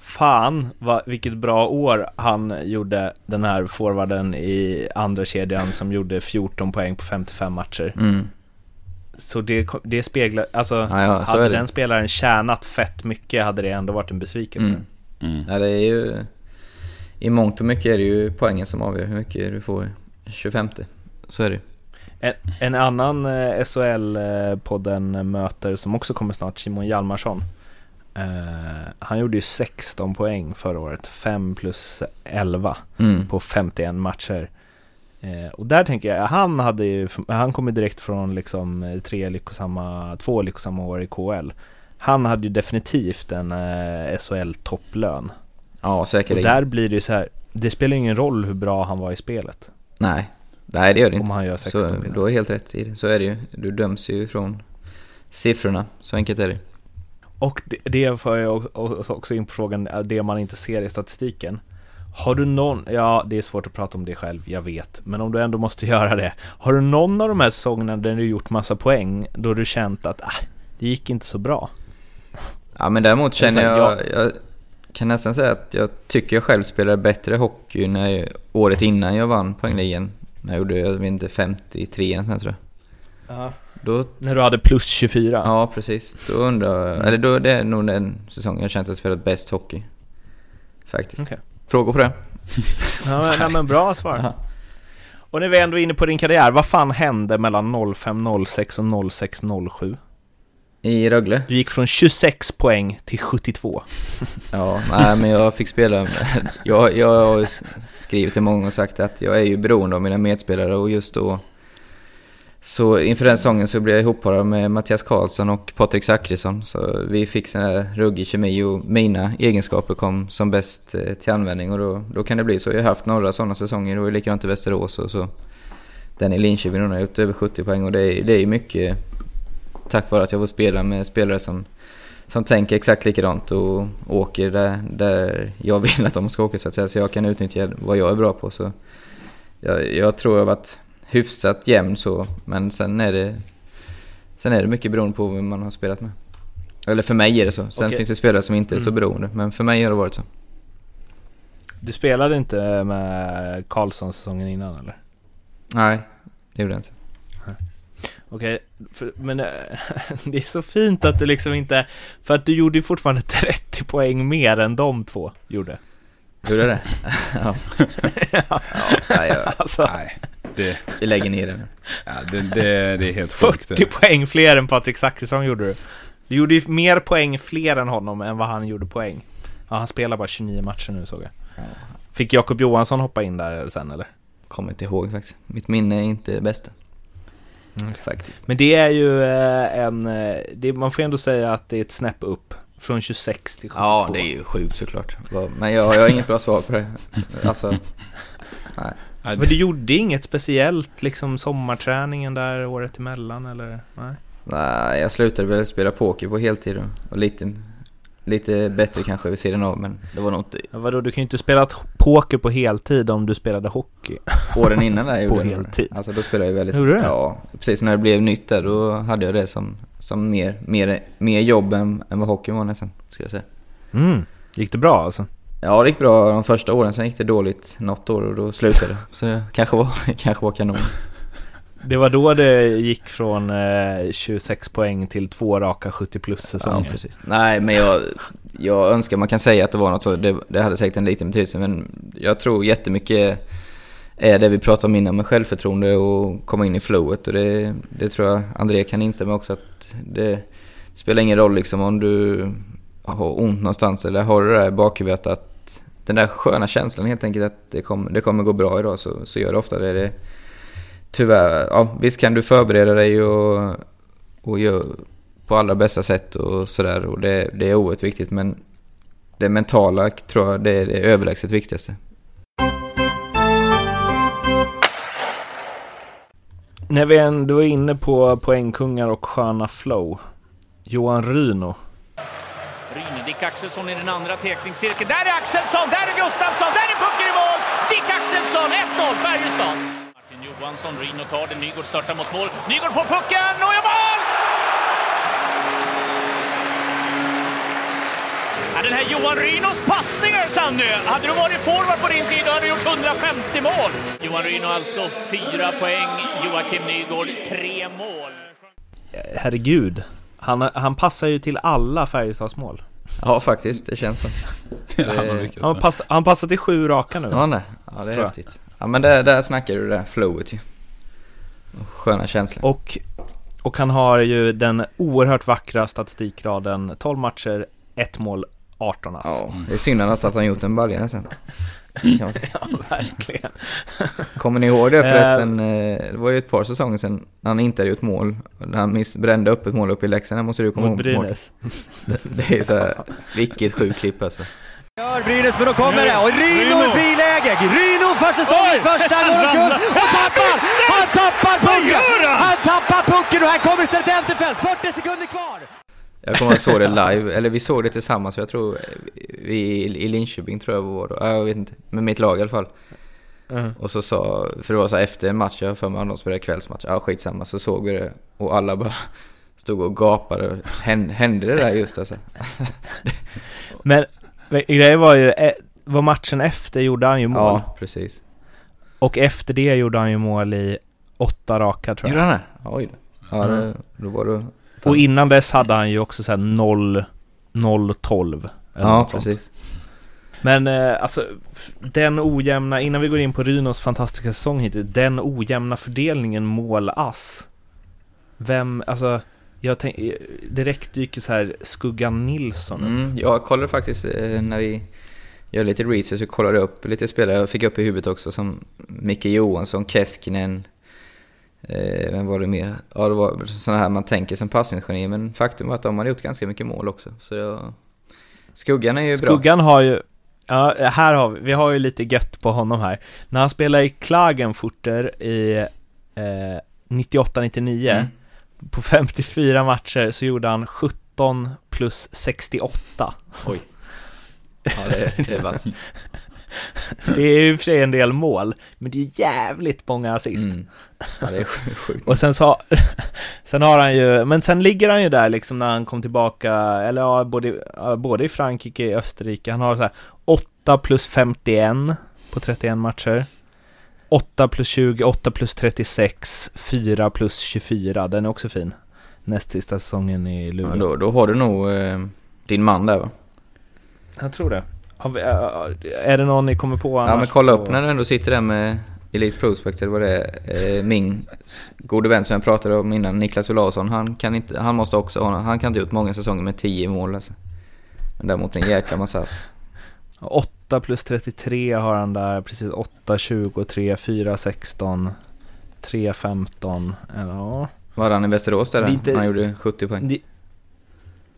Fan vad, vilket bra år han gjorde den här forwarden i andra kedjan som gjorde 14 poäng på 55 matcher. Mm. Så det, det speglar, alltså Ja, ja, så hade den spelaren tjänat fett mycket hade det ändå varit en besvikelse. Mm. Mm. Ja, det är ju, i mångt och mycket är det ju poängen som avgör hur mycket du får 25. Så är det. En, en annan eh, SHL-podden möter som också kommer snart, Simon Hjalmarsson. Eh, han gjorde ju 16 poäng förra året, 5 plus 11 Mm. på 51 matcher. Eh, och där tänker jag, han hade ju, han kommer direkt från liksom eh, tre lyckosamma, två lyckosamma år i KL. Han hade ju definitivt en eh, SHL-topplön. Ja, Och säkerligen. där blir det ju så här, det spelar ingen roll hur bra han var i spelet. Nej. Nej, det gör det Om inte. han gör 16 Så, pinnar. du har helt rätt i det. Så är det ju. Du döms ju från siffrorna. Så enkelt är det. Och det, det får jag också in på frågan, eh, det man inte ser i statistiken. Har du någon, ja det är svårt att prata om det själv, jag vet, men om du ändå måste göra det. Har du någon av de här säsongerna där du gjort massa poäng, då du känt att ah, det gick inte så bra? Ja, men däremot känner jag, jag kan nästan säga att jag tycker jag själv spelade bättre hockey när jag, året innan jag vann poängligan. När jag gjorde, jag vet inte, 53 eller tror jag. Då, När du hade plus 24? ja, precis. Då undrar jag, eller då det är nog den säsongen jag känt att jag spelat bäst hockey. Faktiskt. Okej. Frågor på det? Ja, men, nej, men bra svar. Aha. Och när vi ändå är inne på din karriär, vad fan hände mellan 05, 06 och 06, 07? I Rögle? Du gick från 26 poäng till 72. Ja, nej men jag fick spela. Jag, jag har skrivit till många och sagt att jag är ju beroende av mina medspelare och just då så inför den säsongen så blev jag ihopparad med Mattias Karlsson och Patrik Zackrisson. Så vi fick sån här ruggig kemi och mina egenskaper kom som bäst eh, till användning och då, då kan det bli så. Jag har haft några sådana säsonger, det var ju likadant i Västerås och så den i Linköping, har har gjort över 70 poäng och det är, det är ju mycket tack vare att jag får spela med spelare som som tänker exakt likadant och åker där, där jag vill att de ska åka så att säga. Så jag kan utnyttja vad jag är bra på. Så jag, jag tror jag har varit hyfsat jämn så. Men sen är det, sen är det mycket beroende på vem man har spelat med. Eller för mig är det så. Sen Okej. finns det spelare som inte är så Mm. beroende. Men för mig har det varit så. Du spelade inte med Karlsson säsongen innan eller? Nej, det gjorde jag inte. Okej, för- men eh, det är så fint att du liksom inte... För att du gjorde ju fortfarande 30 poäng mer än de två gjorde. Gjorde det? ja. ja. ja jag, Alltså, Nej, det, vi lägger ner den. ja, det, det, det är helt sjukt. 40 poäng fler än Patrik Zackrisson gjorde du. Du gjorde ju mer poäng fler än honom än vad han gjorde poäng. Ja, han spelar bara 29 matcher nu såg jag. Fick Jakob Johansson hoppa in där sen eller? Kommer inte ihåg faktiskt. Mitt minne är inte det bästa. Okej. Faktiskt. Men det är ju eh, en... eh, Det, man får ändå säga att det är ett snäpp upp. Från 26 till 72. Ja, det är ju sjukt såklart. Men jag, jag har inget bra svar på det. Alltså, nej. Men du gjorde inget speciellt liksom sommarträningen där året emellan eller? Nej. nej, jag slutade väl spela poker på heltid och, och lite, lite bättre kanske vid sidan av. Men det var nog inte Ja, Vadå, du kan ju inte spela poker på heltid om du spelade hockey. åren innan där jag På gjorde jag nog det. heltid. Alltså då spelade jag väldigt... Gjorde du det? Ja, precis när det blev nytt där då hade jag det som, som mer, mer, mer jobb än, än vad hockeyn var nästan, skulle jag säga. Mm. Gick det bra alltså? Ja, det gick bra de första åren, sen gick det dåligt något år och då slutade det. Så det kanske var, kanske var kanon. Det var då det gick från eh, 26 poäng till två raka 70 plus Ja, säsonger. precis. Nej, men jag, jag önskar man kan säga att det var något så. Det, det hade säkert en liten betydelse, men jag tror jättemycket är det vi pratade om innan med självförtroende och komma in i flowet. Och det, det tror jag André kan instämma också att det, det spelar ingen roll liksom om du har ont någonstans eller har du det där i bakhuvudet att den där sköna känslan helt enkelt att det kommer, det kommer gå bra idag så, så gör det ofta det. det tyvärr, ja visst kan du förbereda dig och, och göra på allra bästa sätt och sådär och det, det är oerhört viktigt men det mentala tror jag det är det överlägset viktigaste. När vi ändå är inne på poängkungar och sköna flow. Johan Ryno. Dick Axelsson i den andra teckningscirkeln. Där är Axelsson, där är Gustafsson, där är pucken i mål! Dick Axelsson, 1-0 Färjestad. Martin Johansson, Rino tar den, Nygård startar mot mål. Nygård får pucken och gör mål! Ja, den här Johan Rynos passningar, Sanny! Hade du varit forward på din tid då hade du gjort 150 mål. Johan Ryno alltså fyra poäng, Joakim Nygård tre mål. Herregud. Han, han passar ju till alla Färjestads mål. Ja faktiskt, det känns så. Ja, han har lyckats Han, pass, han passar till sju raka nu. Ja, nej. ja det är häftigt. Ja men där, där snackar du det där flowet ju. Och sköna känslan. Och, och han har ju den oerhört vackra statistikraden 12 matcher, ett mål, 18 ass. Ja, det är synd att han gjort en balja sen. Kan man säga. Ja, verkligen. Kommer ni ihåg det förresten? eh, Det var ju ett par säsonger sedan när han inte hade gjort mål. Han miss, brände upp ett mål uppe i Leksand. Det måste du komma Mot ihåg. Brynäs. Det, det är så här, vilket sjukt klipp alltså. Gör Brynäs, men då kommer det. Och Ryno i friläge! Ryno för säsongens första målguld! Och tappar! Han tappar pucken! Han tappar pucken och här kommer istället Enterfelt. 40 sekunder kvar! Jag kommer ihåg såg det live, eller vi såg det tillsammans. Jag tror vi i Linköping tror jag var då. Ja, Jag vet inte, med mitt lag i alla fall. Mm. Och så sa, för det var så här efter en match, jag för mig att de spelade kvällsmatch. Ja skitsamma, så såg vi det. Och alla bara stod och gapade. Hän- Hände det där just alltså? Men, men grejen var ju, eh, var matchen efter gjorde han ju mål. Ja, precis. Och efter det gjorde han ju mål i åtta raka tror Gjorde jag. han det? Oj då. Ja, det, då var det... Och innan dess hade han ju också såhär 0, 0, 12. eller Ja, något sånt. precis. Men eh, alltså, den ojämna, innan vi går in på Rynos fantastiska säsong hittills, den ojämna fördelningen mål-ass. Vem, alltså, jag tänk, eh, direkt dyker så här Skuggan Nilsson upp. Mm, jag kollade faktiskt eh, när vi gör lite research så kollade jag upp lite spelare jag fick upp i huvudet också som Micke Johansson, Keskinen. Eh, vem var det mer? Ja, det var sådana här man tänker som passningsgeni men faktum var att de hade gjort ganska mycket mål också. Så det, Skuggan är ju bra. Skuggan har ju, ja, här har vi, vi har ju lite gött på honom här. När han spelade i Klagenfurter i eh, 98-99, Mm. på 54 matcher så gjorde han 17 plus 68. Oj. Ja, det, det är vasst. Det är ju för sig en del mål, men det är jävligt många assist. Mm. Ja, det är sjukt. Och sen så, sen har han ju, men sen ligger han ju där liksom när han kom tillbaka, eller ja, både, både i Frankrike och i Österrike. Han har så här 8 plus 51 på 31 matcher. 8 plus 20, 8 plus 36, 4 plus 24. Den är också fin. Näst sista säsongen i Luleå. Ja, då, då har du nog eh, din man där va? Jag tror det. Äh, är det någon ni kommer på annars? Ja men kolla upp när du ändå sitter där med Elite Prospects eller vad det är. Eh, min gode vän som jag pratade om innan, Niklas Olausson, han kan inte, han måste också ha, han kan inte ut många säsonger med 10 mål alltså. Men däremot en jäkla massa ass. 8 plus 33 har han där, precis 8, 23, 4, 16, 3, 15, eller ja. Var han i Västerås där? Inte- Han gjorde 70 poäng. Det,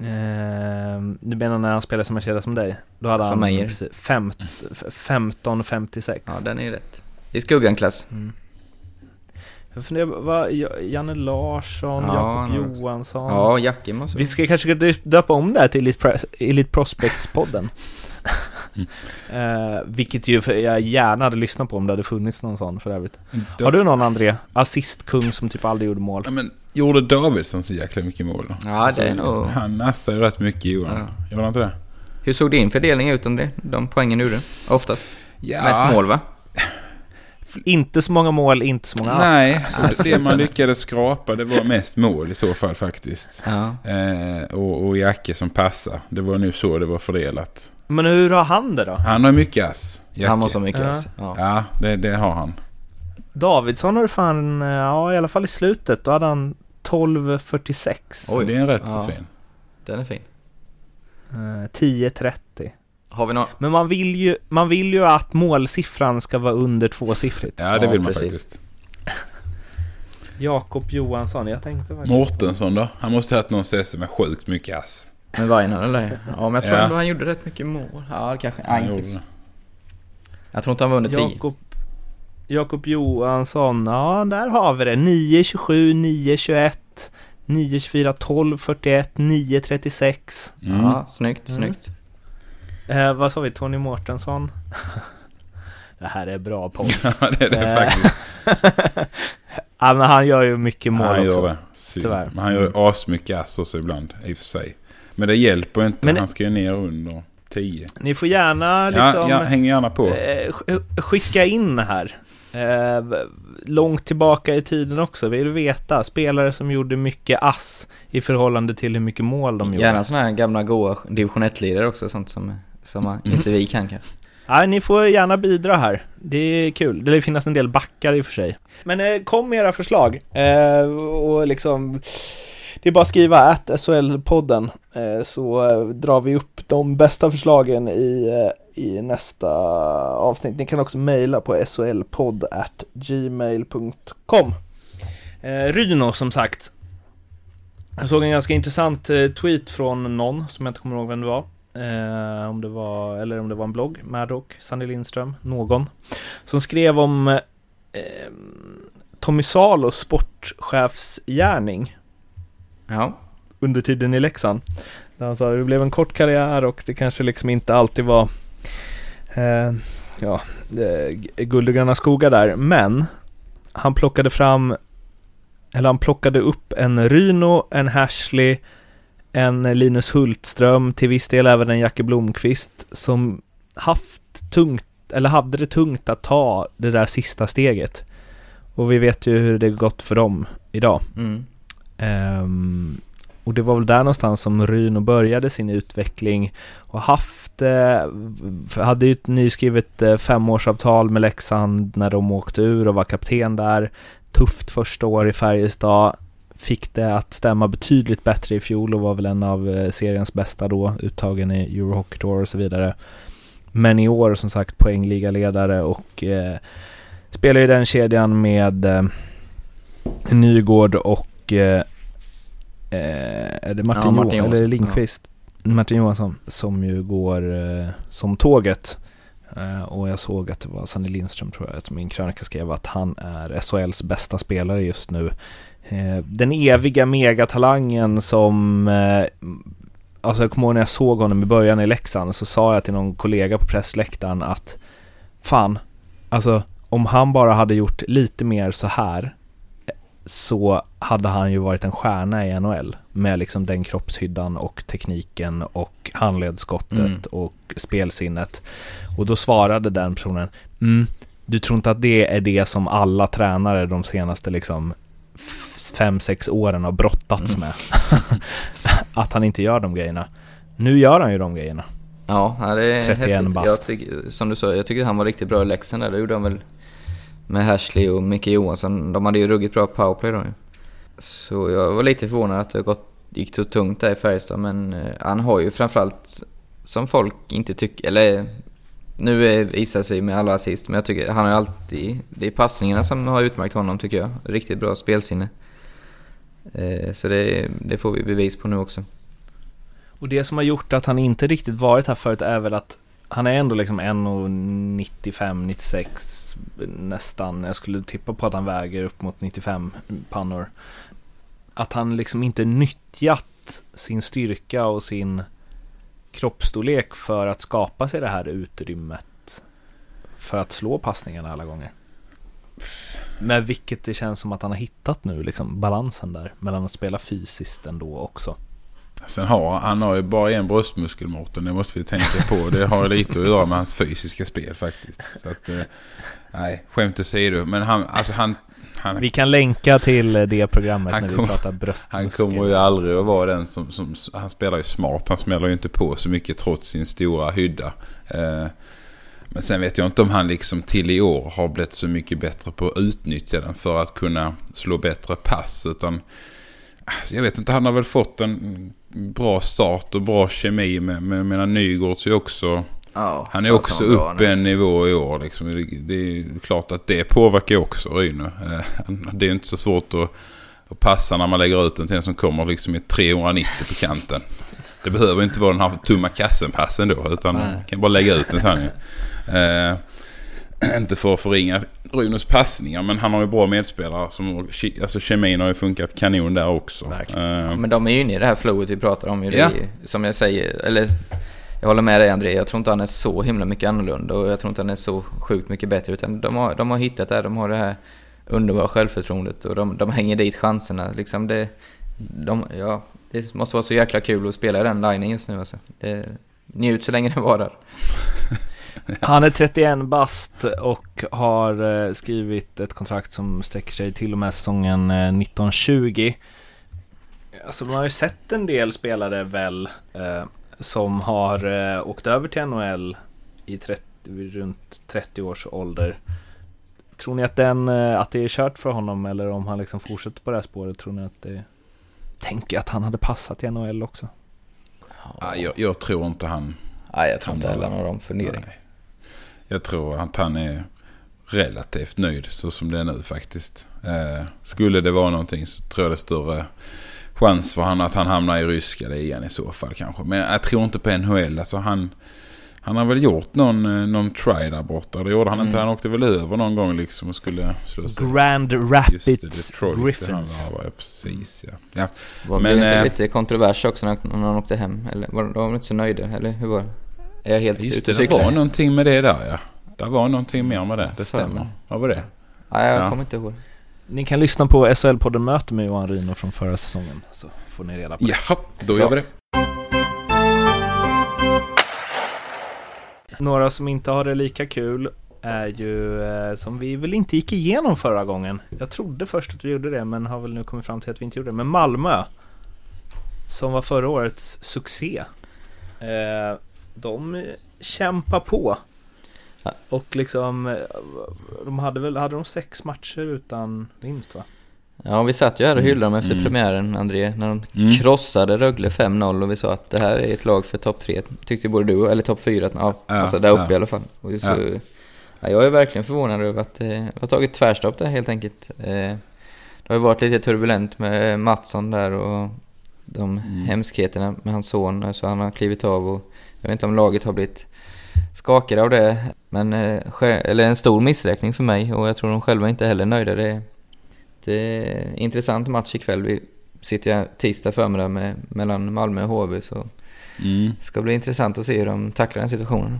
Ehm, du menar när han spelade samma kedja som dig? Då hade Som han Meijer. precis, fem, f- 15, 56. Ja den är ju rätt. I skuggan-klass. Mm. Jag funderar, vad, Janne Larsson, Ja, Jakob Johansson. Ja, Jackie måste Vi ska kanske döpa om det här till Elite Prospects-podden. Eh, vilket ju för- jag gärna hade lyssnat på om det hade funnits någon sån för övrigt. Har du någon André? Assistkung som typ aldrig gjorde mål? Ja, men gjorde Davidsson så jäkla mycket mål då? Ja, det är nog- Han nassar ju rätt mycket Johan. Ja. Gjorde han inte det? Hur såg din fördelning ut om det? De poängen du gjorde? Oftast? Ja. Mest mål va? Inte så många mål, inte så många ass. Nej, det man lyckades skrapa det var mest mål i så fall faktiskt. Ja. Eh, och, och Jacke som passar. Det var nu så det var fördelat. Men hur har han det då? Han har mycket ass. Jacke. Han måste ha mycket Ja. ass. Ja. Ja, det, det har han. Davidsson har du fan, eh, ja i alla fall i slutet, då hade han 12.46. Så det är en rätt Ja. så fin. Den är fin. Eh, 10.30. Har vi någon? Men man vill, ju, man vill ju att målsiffran ska vara under tvåsiffrigt. Ja, det Ja, vill man precis. faktiskt. Jakob Johansson, jag tänkte faktiskt... Mårtensson då? Han måste ha haft någon CS med sjukt mycket ass. Med Vainaren eller? Ja, men jag tror Ja. ändå han gjorde rätt mycket mål. Ja, kanske. Han gjorde det. Jag tror inte han var under 10. Jakob, Jakob Johansson, ja där har vi det. 9.27, 9.21, 9.24, 12.41, 9.36. Mm. Ja, snyggt, Mm. snyggt. Eh, vad sa vi? Tony Mårtensson? det här är bra podd. Ja, det är det Eh, faktiskt. ja, men han gör ju mycket mål han också. gör det. Tyvärr. Men han gör ju asmycket ass också ibland i och för sig. Men det hjälper inte. Men- han ska ju ner under 10. Ni får gärna liksom... Ja, ja, häng gärna på. Eh, sk- skicka in här. Eh, långt tillbaka i tiden också, vill du veta? Spelare som gjorde mycket ass i förhållande till hur mycket mål de gjorde. Gärna såna här gamla goa division 1-lirare också, sånt som, som inte vi kan kanske. Ja, ni får gärna bidra här. Det är kul. Det lär finnas en del backar i och för sig. Men eh, kom med era förslag. Eh, och liksom det är bara att skriva att SHL-podden eh, så eh, drar vi upp de bästa förslagen i, eh, i nästa avsnitt. Ni kan också mejla på solpodd at gmail.com. Ryno som sagt. Jag såg en ganska intressant tweet från någon som jag inte kommer ihåg vem det var. Eh, om det var, eller om det var en blogg, Maddock, Sanny Lindström, någon. Som skrev om eh, Tommy Salos sportchefsgärning. Ja. Under tiden i Leksand. Där han sa det blev en kort karriär och det kanske liksom inte alltid var eh, ja, eh, guld och gröna skogar där. Men han plockade fram, eller han plockade upp en Ryno, en Hashley, en Linus Hultström, till viss del även en Jacke Blomqvist som haft tungt, eller hade det tungt att ta det där sista steget. Och vi vet ju hur det gått för dem idag. Mm. Um, och det var väl där någonstans som Ryno började sin utveckling och haft, eh, hade ju ett nyskrivet eh, femårsavtal med Leksand när de åkte ur och var kapten där. Tufft första år i Färjestad. Fick det att stämma betydligt bättre i fjol och var väl en av eh, seriens bästa då, uttagen i Euro Hockey Tour och så vidare. Men i år som sagt poängligaledare och eh, spelar i den kedjan med eh, Nygård och eh, är det Martin, ja, Martin Johansson, eller Lindqvist? Ja. Martin Johansson som ju går eh, som tåget. Eh, och jag såg att det var Sanny Lindström tror jag, som min krönika skrev att han är SHLs bästa spelare just nu. Eh, den eviga megatalangen som eh, Alltså jag kommer ihåg när jag såg honom i början i Leksand så sa jag till någon kollega på pressläktaren att Fan, alltså om han bara hade gjort lite mer så här så hade han ju varit en stjärna i NHL med liksom den kroppshyddan och tekniken och handledsskottet mm. och spelsinnet. Och då svarade den personen, mm, du tror inte att det är det som alla tränare de senaste liksom fem, sex åren har brottats mm. med? att han inte gör de grejerna. Nu gör han ju de grejerna. Ja, det är 31 häftigt. bast. Som du sa, jag tycker han var riktigt bra i Leksand där. Det gjorde han väl med Hashley och Micke Johansson. De hade ju ruggigt bra powerplay då Så jag var lite förvånad att det gått, gick så tungt där i Färjestad. Men eh, han har ju framförallt, som folk inte tycker, eller nu visar sig med alla assist, men jag tycker han har ju alltid, det är passningarna som har utmärkt honom tycker jag. Riktigt bra spelsinne. Eh, så det, det får vi bevis på nu också. Och det som har gjort att han inte riktigt varit här förut är väl att han är ändå liksom 1,95, 96 nästan. Jag skulle tippa på att han väger upp mot 95 pannor. Att han liksom inte nyttjat sin styrka och sin kroppsstorlek för att skapa sig det här utrymmet för att slå passningarna alla gånger. Med vilket det känns som att han har hittat nu, liksom balansen där mellan att spela fysiskt ändå också. Sen har han har ju bara en bröstmuskel Mårten, det måste vi tänka på. Det har lite att göra med hans fysiska spel faktiskt. Så att, eh, nej, skämt åsido. Men han, alltså han, han... Vi kan länka till det programmet när kom, vi pratar bröstmuskel. Han kommer ju aldrig att vara den som, som, han spelar ju smart. Han smäller ju inte på så mycket trots sin stora hydda. Eh, men sen vet jag inte om han liksom till i år har blivit så mycket bättre på att utnyttja den för att kunna slå bättre pass. Utan alltså jag vet inte, han har väl fått en bra start och bra kemi med, med mina Nygårds är också... Oh, han är också upp en nivå i år. Liksom. Det, det, är klart att det påverkar också Ryno. Eh, det är inte så svårt att, att passa när man lägger ut en till en som kommer liksom i 390 på kanten. Det behöver inte vara den här tumma kassen-passen då. Utan man kan bara lägga ut den här. Eh, inte för att förringa Runos passningar men han har ju bra medspelare. Som, alltså kemin har ju funkat kanon där också. Uh, men de är ju inne i det här flowet vi pratar om. Ju ja. det, som jag säger, eller jag håller med dig André. Jag tror inte han är så himla mycket annorlunda och jag tror inte han är så sjukt mycket bättre. Utan de har, de har hittat det här. De har det här underbara självförtroendet och de, de hänger dit chanserna. Liksom det, de, ja, det måste vara så jäkla kul att spela i den linen just nu alltså. Det, njut så länge det varar. Han är 31 bast och har eh, skrivit ett kontrakt som sträcker sig till och med säsongen 1920. Eh, alltså man har ju sett en del spelare väl eh, som har eh, åkt över till NHL i 30, runt 30 års ålder. Tror ni att, den, eh, att det är kört för honom eller om han liksom fortsätter på det här spåret? Tror ni att det tänker att han hade passat i NHL också. Ja, jag, jag tror inte han... Nej, jag tror inte heller han har de funderingar. Jag tror att han är relativt nöjd så som det är nu faktiskt. Eh, skulle det vara någonting så tror jag det är större chans för han att han hamnar i ryska ligan i så fall kanske. Men jag tror inte på NHL. Alltså han, han har väl gjort någon, eh, någon try där borta. Det gjorde han Mm. inte. Han åkte väl över någon gång liksom och skulle slå sig. Grand Rapids det, Detroit, det Griffins. Han var, ja, precis ja. ja. Var Men, det inte eh, lite kontrovers också när, när han åkte hem? Eller var de inte så nöjda? Eller hur var det? Är jag helt Just det, det var någonting med det där ja. Det var någonting mer med det, det stämmer. Vad var det? Nej, jag Ja. kommer inte ihåg. Ni kan lyssna på SHL-podden Möte med Johan Rino från förra säsongen. Så får ni reda på det. Jaha, då gör vi det. Några som inte har det lika kul är ju, eh, som vi väl inte gick igenom förra gången. Jag trodde först att vi gjorde det, men har väl nu kommit fram till att vi inte gjorde det. Men Malmö, som var förra årets succé. Eh, de kämpar på. Och liksom, eh, de hade väl, hade de sex matcher utan vinst va? Ja, vi satt ju här och hyllade dem efter Mm. premiären, André, när de Mm. krossade Rögle 5-0 och vi sa att det här är ett lag för topp 3, tyckte både du, eller topp 4, ja, Ja, alltså där uppe ja. i alla fall. Och så, Ja. ja. jag är verkligen förvånad över att det har tagit tvärstopp där helt enkelt. Eh, det har ju varit lite turbulent med Mattsson där och de Mm. hemskheterna med hans son, så han har klivit av och jag vet inte om laget har blivit skakade av det. Men, eh, eller en stor missräkning för mig och jag tror de själva inte heller är nöjda. Det, det är en intressant match ikväll. Vi sitter här tisdag förmiddag med, mellan Malmö och HV så Mm. det ska bli intressant att se hur de tacklar den situationen.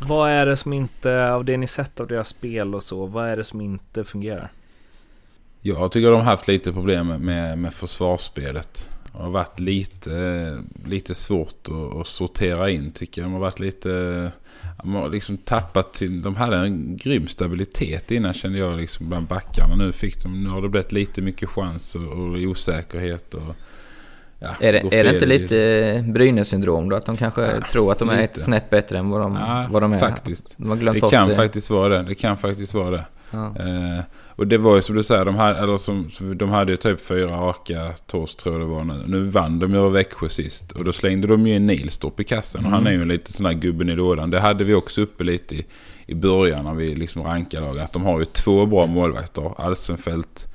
Vad är det som inte, av det ni sett av deras spel och så, vad är det som inte fungerar? Jag tycker de har haft lite problem med, med försvarsspelet. Det har varit lite, lite svårt att, att sortera in tycker jag. De har varit lite... De har liksom tappat sin... De hade en grym stabilitet innan kände jag liksom bland backarna. Nu, fick de, nu har det blivit lite mycket chans och, och osäkerhet. Och, ja, Är det, är det inte lite Brynäs-syndrom då? Att de kanske Ja, tror att de är ett lite. snäpp bättre än vad de, Ja, vad de är? faktiskt. De har glömt Det kan det. faktiskt vara det. Det kan faktiskt vara det. Ja. Eh, och det var ju som du säger, de hade, eller som, de hade ju typ fyra raka torsk tror jag det var nu. Nu vann de ju över Växjö sist. Och då slängde de ju in Nilstorp i kassan. Och han är ju lite sån där gubben i lådan. Det hade vi också uppe lite i, i början när vi liksom rankade lagen. Att de har ju två bra målvakter. Alsenfelt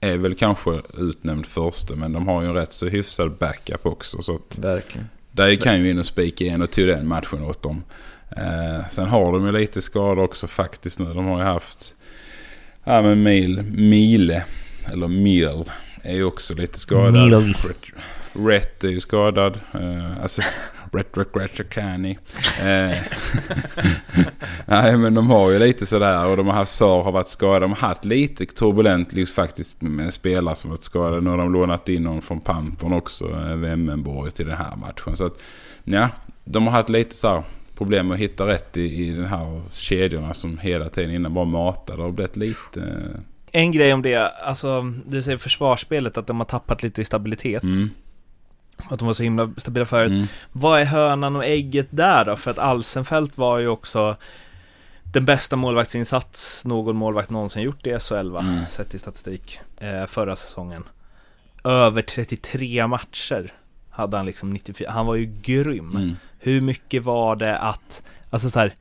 är väl kanske utnämnd första. Men de har ju en rätt så hyfsad backup också. Så att Verkligen. där kan ju in och spika igen och tog den matchen åt dem. Eh, sen har de ju lite skador också faktiskt nu. De har ju haft... Ja men Mil, Mile, eller Mil, är ju också lite skadad. Mil. Ret, Ret är ju skadad. Eh, alltså, Ret, Ret, Ret, Cani. Eh, nej men de har ju lite sådär och de har haft Sar har varit skadad. De har haft lite turbulent liksom, faktiskt med spelare som varit skadade. Nu har de lånat in någon från Pantern också, eh, Wemmenborg till den här matchen. Så att, ja, de har haft lite så här problem att hitta rätt i, i den här kedjorna som hela tiden innan bara matade. Har blivit lite... En grej om det, alltså du säger försvarsspelet, att de har tappat lite i stabilitet. Mm, Att de var så himla stabila förut. mm, Vad är hönan och ägget där då? För att Alsenfelt var ju också den bästa målvaktsinsats någon målvakt någonsin gjort i SHL va? Mm. Sett i statistik. Eh, förra säsongen. Över 33 matcher hade han liksom 94. Han var ju grym. mm. Hur mycket var det att, alltså så här,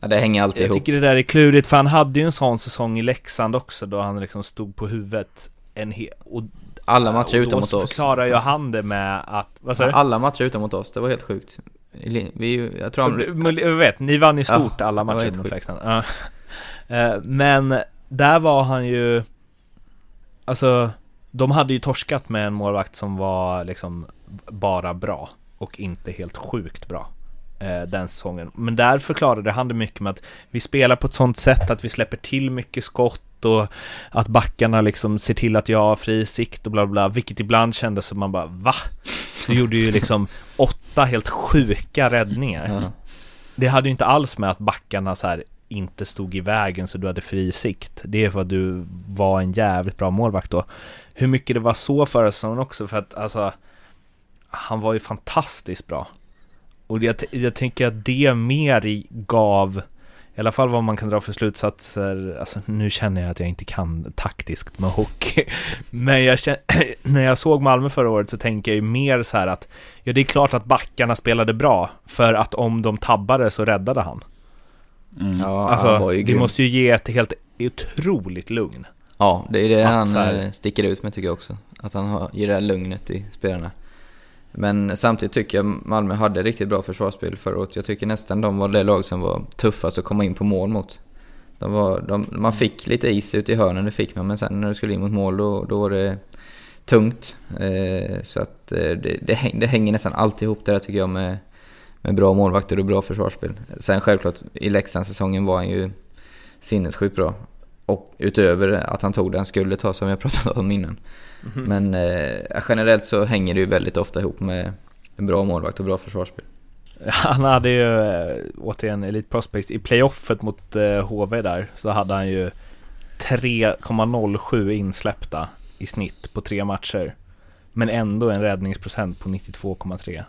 Ja, det hänger alltid jag ihop. tycker det där är klurigt för han hade ju en sån säsong i Leksand också då han liksom stod på huvudet en hel... Och, Alla matcher och utom då mot så oss. förklarar ju han det med att, vad sa du? Alla matcher utom mot oss, det var helt sjukt. Vi, jag tror han... Jag vet, ni vann ju stort Ja, alla matcher mot. Leksand. Ja. Eh, Men där var han ju... Alltså, de hade ju torskat med en målvakt som var liksom bara bra och inte helt sjukt bra eh, den säsongen. Men där förklarade han det mycket med att vi spelar på ett sånt sätt att vi släpper till mycket skott och att backarna liksom ser till att jag har fri sikt och bla bla, vilket ibland kändes som man bara va? Du gjorde ju liksom åtta helt sjuka räddningar. Ja. Det hade ju inte alls med att backarna så här inte stod i vägen så du hade fri sikt. Det är för att du var en jävligt bra målvakt då. Hur mycket det var så förra säsongen också för att alltså han var ju fantastiskt bra. Och jag, jag tänker att det mer i- gav i alla fall vad man kan dra för slutsatser, alltså nu känner jag att jag inte kan taktiskt med hockey, men jag känner, när jag såg Malmö förra året så tänker jag ju mer så här att, ja det är klart att backarna spelade bra, för att om de tabbade så räddade han. Mm. Ja, Alltså, han var ju det måste ju ge ett helt otroligt lugn. Ja, det är det Att han här- eh, sticker ut med tycker jag också. Att han har, ger det här lugnet i spelarna. Men samtidigt tycker jag Malmö hade riktigt bra försvarsspel förra året. Jag tycker nästan de var det lag som var tuffast att komma in på mål mot. De var, de, man fick lite is ut i hörnen, det fick man. Men sen när du skulle in mot mål då, då var det tungt. Eh, så att eh, det, det, häng, det hänger nästan alltid ihop det där tycker jag med, med bra målvakter och bra försvarsspel. Sen självklart, i Leksandssäsongen var han ju sinnessjukt bra. Och utöver att han tog det han skulle ta som jag pratat om innan. Mhm. Men eh, generellt så hänger det ju väldigt ofta ihop med en bra målvakt och bra försvarsspel. Han hade ju, eh, återigen, Elite Prospects, i playoffet mot eh, HV där, så hade han ju 3,07 insläppta i snitt på tre matcher. Men ändå en räddningsprocent på 92,3.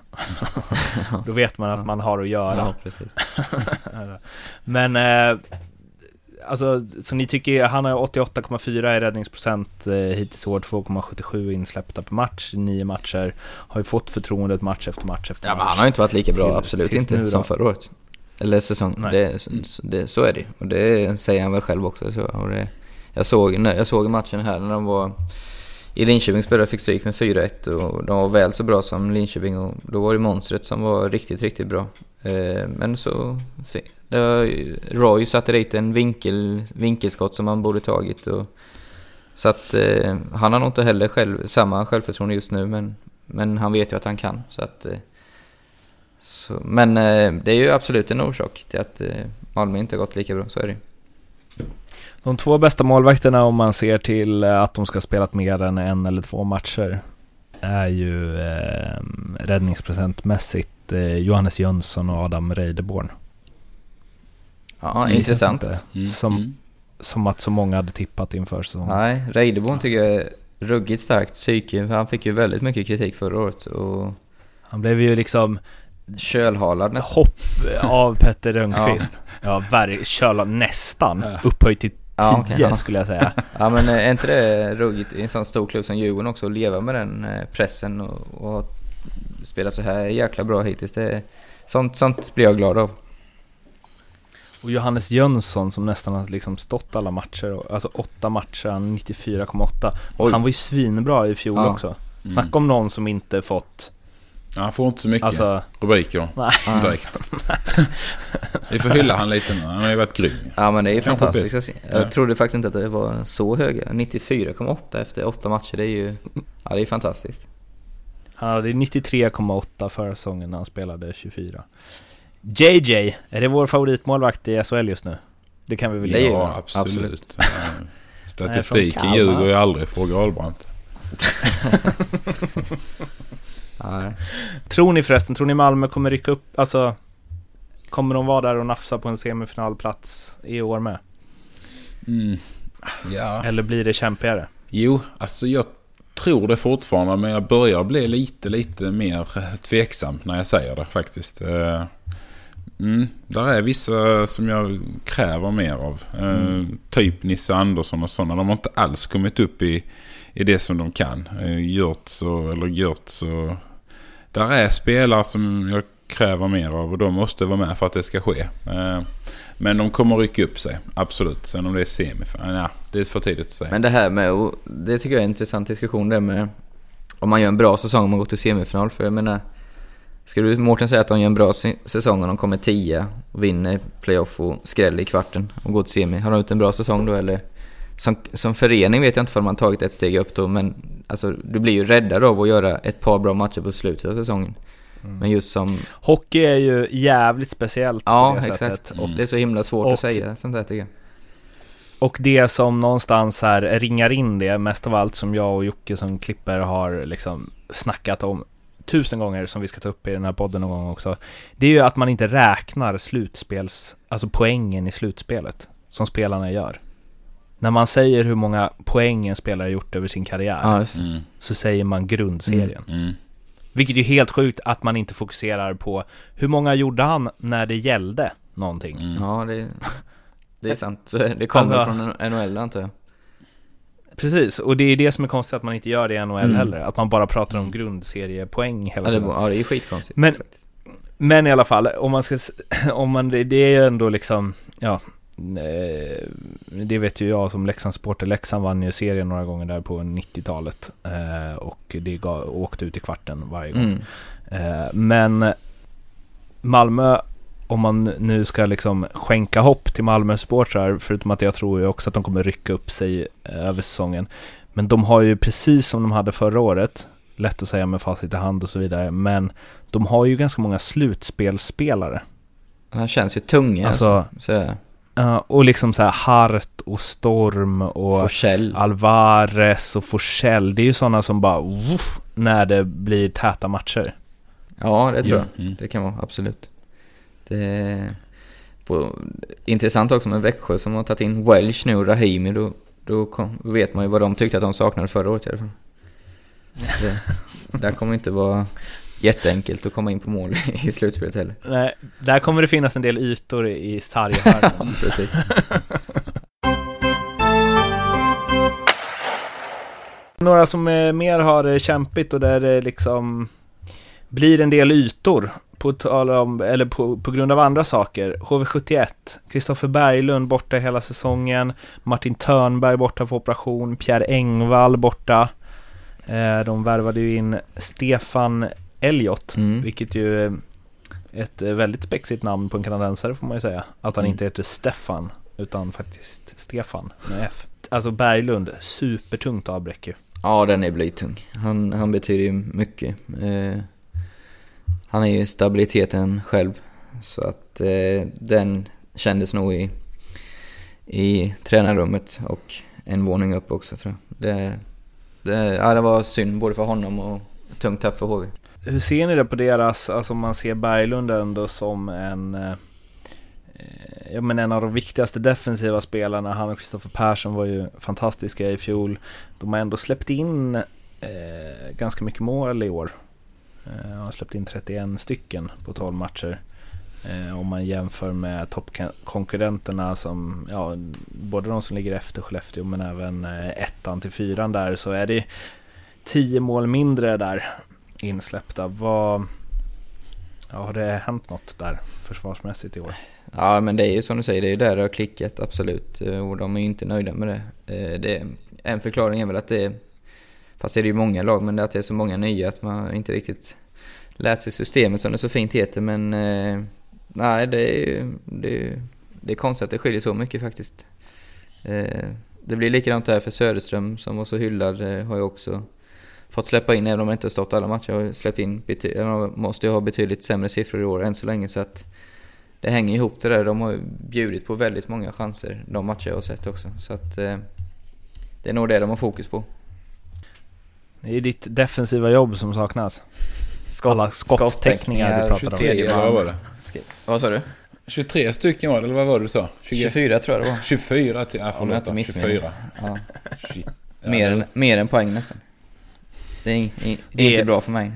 Då vet man att man har att göra. Ja. Men, eh, alltså, så ni tycker, han har 88,4 i räddningsprocent eh, hittills i år, 2,77 insläppta per match, nio matcher. Har ju fått förtroendet match efter match efter Ja, match. men han har inte varit lika bra, Till- absolut inte, som förra året. Eller säsong. Nej. Det, så, det, så är det Och det säger han väl själv också. Så, och det, jag, såg, jag såg matchen här när de var i Linköping spelade fick stryk med 4-1 och de var väl så bra som Linköping och då var det monstret som var riktigt, riktigt bra. Eh, men så... Roy satte dit en vinkel, vinkelskott som han borde tagit och... Så att eh, han har nog inte heller själv, samma självförtroende just nu men, men han vet ju att han kan. Så att, eh, så, men det är ju absolut en orsak till att Malmö inte har gått lika bra, så är det ju. De två bästa målvakterna om man ser till eh, att de ska ha spelat mer än en eller två matcher är ju eh, räddningsprocentmässigt eh, Johannes Jönsson och Adam Reideborn. Ja, intressant. inte Mm. Som, Mm. som att så många hade tippat inför säsongen. Nej, Reideborn tycker jag är ruggigt starkt psyke. Han fick ju väldigt mycket kritik förra året och Han blev ju liksom kölhalad nästan. hopp av Petter Rönnqvist. Ja, ja köla nästan. Ja. Upphöjt till 10 Ja, okej, ja. skulle jag säga. Ja men eh, är inte det ruggigt i en sån stor klubb som Djurgården också att leva med den eh, pressen och, och ha spelat så här jäkla bra hittills. Det sånt, sånt blir jag glad av. Och Johannes Jönsson som nästan har liksom stått alla matcher, och- alltså åtta matcher, han är 94,8. Oj. Han var ju svinbra i fjol Ja. också. Mm. Snacka om någon som inte fått, Ja, han får inte så mycket alltså, rubriker nej. Direkt. Vi får hylla han lite nu. Han har ju varit grym. Ja men det är ju fantastiskt. Jag Ja. trodde faktiskt inte att det var så höga. 94,8 efter åtta matcher, det är ju... Ja det är fantastiskt. Han hade 93,8 förra säsongen när han spelade 24. JJ, är det vår favoritmålvakt i SHL just nu? Det kan vi väl ju- Ja, absolut. absolut. Statistiken ljuger ju aldrig, fråga Ahlbrandt. Nej. Tror ni förresten, tror ni Malmö kommer rycka upp, alltså Kommer de vara där och nafsa på en semifinalplats i år med? Mm. Ja. Eller blir det kämpigare? Jo, alltså jag tror det fortfarande men jag börjar bli lite, lite mer tveksam när jag säger det faktiskt. Eh, Mm, där är vissa som jag kräver mer av. Eh, Typ Nisse Andersson och sådana. De har inte alls kommit upp i, i det som de kan. Uh, Görtz och, eller Görtz och... Där är spelare som jag kräver mer av och de måste vara med för att det ska ske. Eh, men de kommer rycka upp sig, absolut. Sen om det är semifinal, eh, ja, det är för tidigt att säga. Men det här med, och det tycker jag är en intressant diskussion det med om man gör en bra säsong och man går till semifinal. För jag menar, skulle du Mårten säga att de gör en bra säsong och de kommer tia och vinner playoff och skräller i kvarten och går till semi. Har de gjort en bra säsong då eller? Som, som förening vet jag inte om man tagit ett steg upp då men alltså, du blir ju räddare av att göra ett par bra matcher på slutet av säsongen. Men just som, Hockey är ju jävligt speciellt ja på det exakt. sättet. Och det är så himla svårt Och- att säga sånt där tycker jag. Och det som någonstans här ringar in det, mest av allt som jag och Jocke som klipper har liksom snackat om tusen gånger som vi ska ta upp i den här podden någon gång också. Det är ju att man inte räknar slutspels, alltså poängen i slutspelet som spelarna gör. När man säger hur många poäng en spelare gjort över sin karriär Ja. Mm, så säger man grundserien. mm. Vilket är helt sjukt att man inte fokuserar på hur många gjorde han när det gällde någonting. Mm. Ja, det, det är sant. Det kommer Alltså- från NHL antar jag. Precis, och det är det som är konstigt att man inte gör det i NHL Mm. heller. Att man bara pratar om grundseriepoäng hela Ja det, tiden. ja, det är ju skitkonstigt. Men, men i alla fall, om man ska, om man, det är ju ändå liksom, ja, det vet ju jag som Leksandssupporter. Leksand vann ju serien några gånger där på 90-talet eh, och det gav, åkte ut i kvarten varje gång. Mm. Eh, men Malmö, om man nu ska liksom skänka hopp till Malmö supportrar, förutom att jag tror ju också att de kommer rycka upp sig eh, över säsongen. Men de har ju precis som de hade förra året, lätt att säga med facit i hand och så vidare, men de har ju ganska många slutspelsspelare. Han känns ju tunga Alltså, alltså. Ja, och liksom så här Hart och Storm och Forsell. Alvarez och Forsell. Det är ju sådana som bara woof, när det blir täta matcher. Ja, det tror Ja. jag. Mm. Det kan vara, absolut. Det på, intressant också med Växjö som har tagit in Welsh nu och Rahimi. Då, då, kom, då vet man ju vad de tyckte att de saknade förra året i alla fall. Det, där kommer inte vara jätteenkelt att komma in på mål i slutspelet heller. Nej, där kommer det finnas en del ytor i sarghörnen. Precis. Några som eh, mer har det kämpigt och där det liksom blir en del ytor på, tal om, eller på, på grund av andra saker. HV71, Kristoffer Berglund borta hela säsongen, Martin Törnberg borta på operation, Pierre Engvall borta. Eh, De värvade ju in Stefan Elliot, Mm. vilket ju är ett eh, väldigt spexigt namn på en kanadensare får man ju säga. Att han Mm. inte heter Stefan, utan faktiskt Stefan med F. Alltså Berglund, supertungt avbräck ju. Ja, den är blytung. Han, han betyder ju mycket. Eh, han är ju stabiliteten själv. Så att eh, den kändes nog i, i tränarrummet och en våning upp också tror jag. Det, det, ja, det var synd både för honom och tungt tapp för HV. Hur ser ni det på deras, alltså om man ser Berglund ändå som en, eh, ja men en av de viktigaste defensiva spelarna. Han och Kristoffer Persson var ju fantastiska i fjol. De har ändå släppt in eh, ganska mycket mål i år. Eh, har släppt in 31 stycken på 12 matcher. Eh, om man jämför med toppkonkurrenterna som, ja, både de som ligger efter Skellefteå men även eh, ettan till fyran där så är det 10 mål mindre där insläppta. Vad, ja, har det hänt något där försvarsmässigt i år? Ja men det är ju som du säger, det är ju där det har klickat absolut. Eh, och de är ju inte nöjda med det. Eh, det är, en förklaring är väl att det är, fast det är ju många lag, men det är att det är så många nya att man inte riktigt lärt sig systemet som det så fint heter. Men eh, nej, det är ju det är, det är konstigt att det skiljer så mycket faktiskt. Det blir likadant där för Söderström som var så hyllad, har ju också fått släppa in, även om han inte har stått alla matcher, har ju släppt in, måste ju ha betydligt sämre siffror i år än så länge så att det hänger ihop det där. De har ju bjudit på väldigt många chanser, de matcher jag har sett också. Så att eh, det är nog det de har fokus på. Det är ditt defensiva jobb som saknas. Alla skottäckningar du pratade om. 23 eller vad var det? Vad sa du? 23 stycken var det, eller vad var det du sa? 20? 24 tror jag det var. 24 till, ja Om jag förlåt, inte då, missminner mig. 24. Ja. Shit. Ja, Mer, än, mer än poäng nästan. Det är, det Det är inte bra för mig.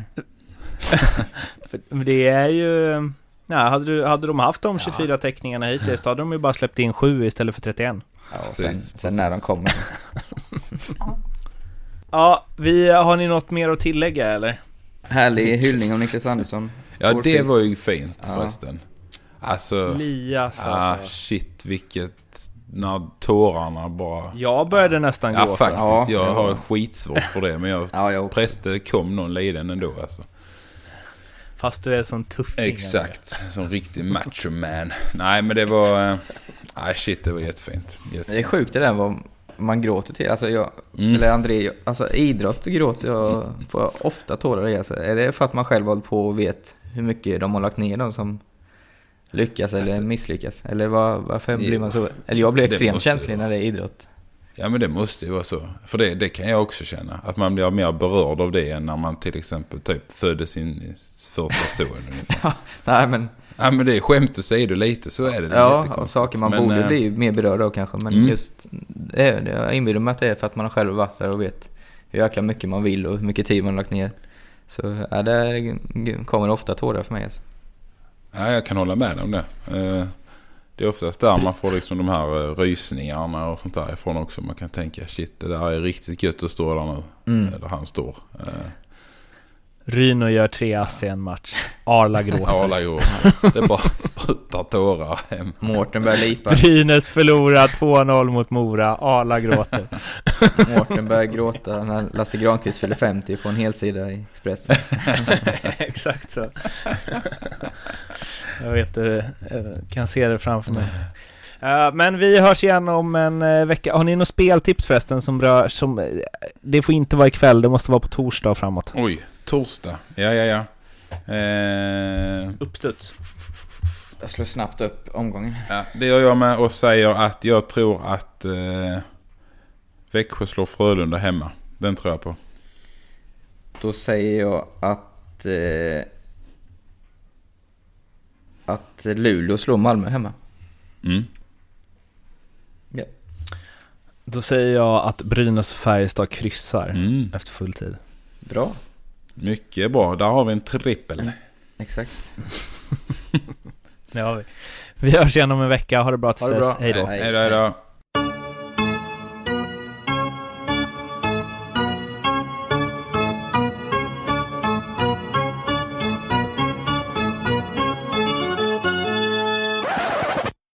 För det är ju... Ja, hade, du, hade de haft de 24 teckningarna hittills då hade de ju bara släppt in 7 istället för 31. Ja, och Precis, sen, precis. sen när de kommer. Ja, vi, har ni något mer att tillägga eller? Härlig hyllning av Niklas Andersson. Ja, det Hårfint. var ju fint Ja. förresten. Alltså, Lias ah, alltså. shit vilket... När tårarna bara... Jag började nästan Ja, gråta. faktiskt. Ja, jag ja. har skitsvårt för det, men jag... Ja, jag. Präste kom någon liden ändå alltså. Fast du är sån tuffing. Exakt, som riktig macho man. Nej men det var... eh, Nej shit, det var jättefint. jättefint. Det är sjukt det där vad man gråter till. Alltså jag, Mm. eller André, alltså idrott gråter jag, får jag ofta tårar i. Alltså, är det för att man själv hållit på och vet hur mycket de har lagt ner de som lyckas eller Alltså- misslyckas? Eller var, varför Det- blir man så? Eller jag blir det extremt känslig det när det är idrott. Ja men det måste ju vara så. För det, det kan jag också känna. Att man blir mer berörd av det än när man till exempel typ födde sin första son ungefär. Nej men, Ja men det är skämt åsido lite så är det. det är ja, och saker man Men, borde eh, bli mer berörd av kanske. Men mm. just, det, det, jag inbillar mig att det är för att man har själv varit där och vet hur jäkla mycket man vill och hur mycket tid man har lagt ner. Så ja, där kommer ofta tårar för mig alltså. Ja, jag kan hålla med om det. Eh, Det är oftast där man får liksom de här eh, rysningarna och sånt där ifrån också. Man kan tänka shit det där är riktigt gött att stå där nu. Mm. Där han står. Eh, Ryno gör tre ass i en match. Arla gråter. Arla går. Det bara sprutar tårar hem. Mårten börjar lipa. Brynäs förlorar 2-0 mot Mora. Arla gråter. Mårten börjar gråta när Lasse Granqvist fyller 50 och får en helsida i Expressen. Exakt så. Jag vet det, eh, kan se det framför mig. Eh, Men vi hörs igen om en eh, vecka. Har ni något speltips förresten som rör... Som, eh, det får inte vara ikväll, det måste vara på torsdag framåt. Oj, torsdag. Ja, ja, ja. Eh, Uppstuds. Jag slår snabbt upp omgången. ja, det gör jag med och säger att jag tror att eh, Växjö slår Frölunda hemma. Den tror jag på. Då säger jag att... Eh, att Luleå slår Malmö hemma. Mm. Ja. Då säger jag att Brynäs Färjestad kryssar Mm. efter full tid. Bra. Mycket bra. Där har vi en trippel. Exakt. Det har vi. Vi hörs igen om en vecka. Ha det bra tills dess. Hej då, hej då.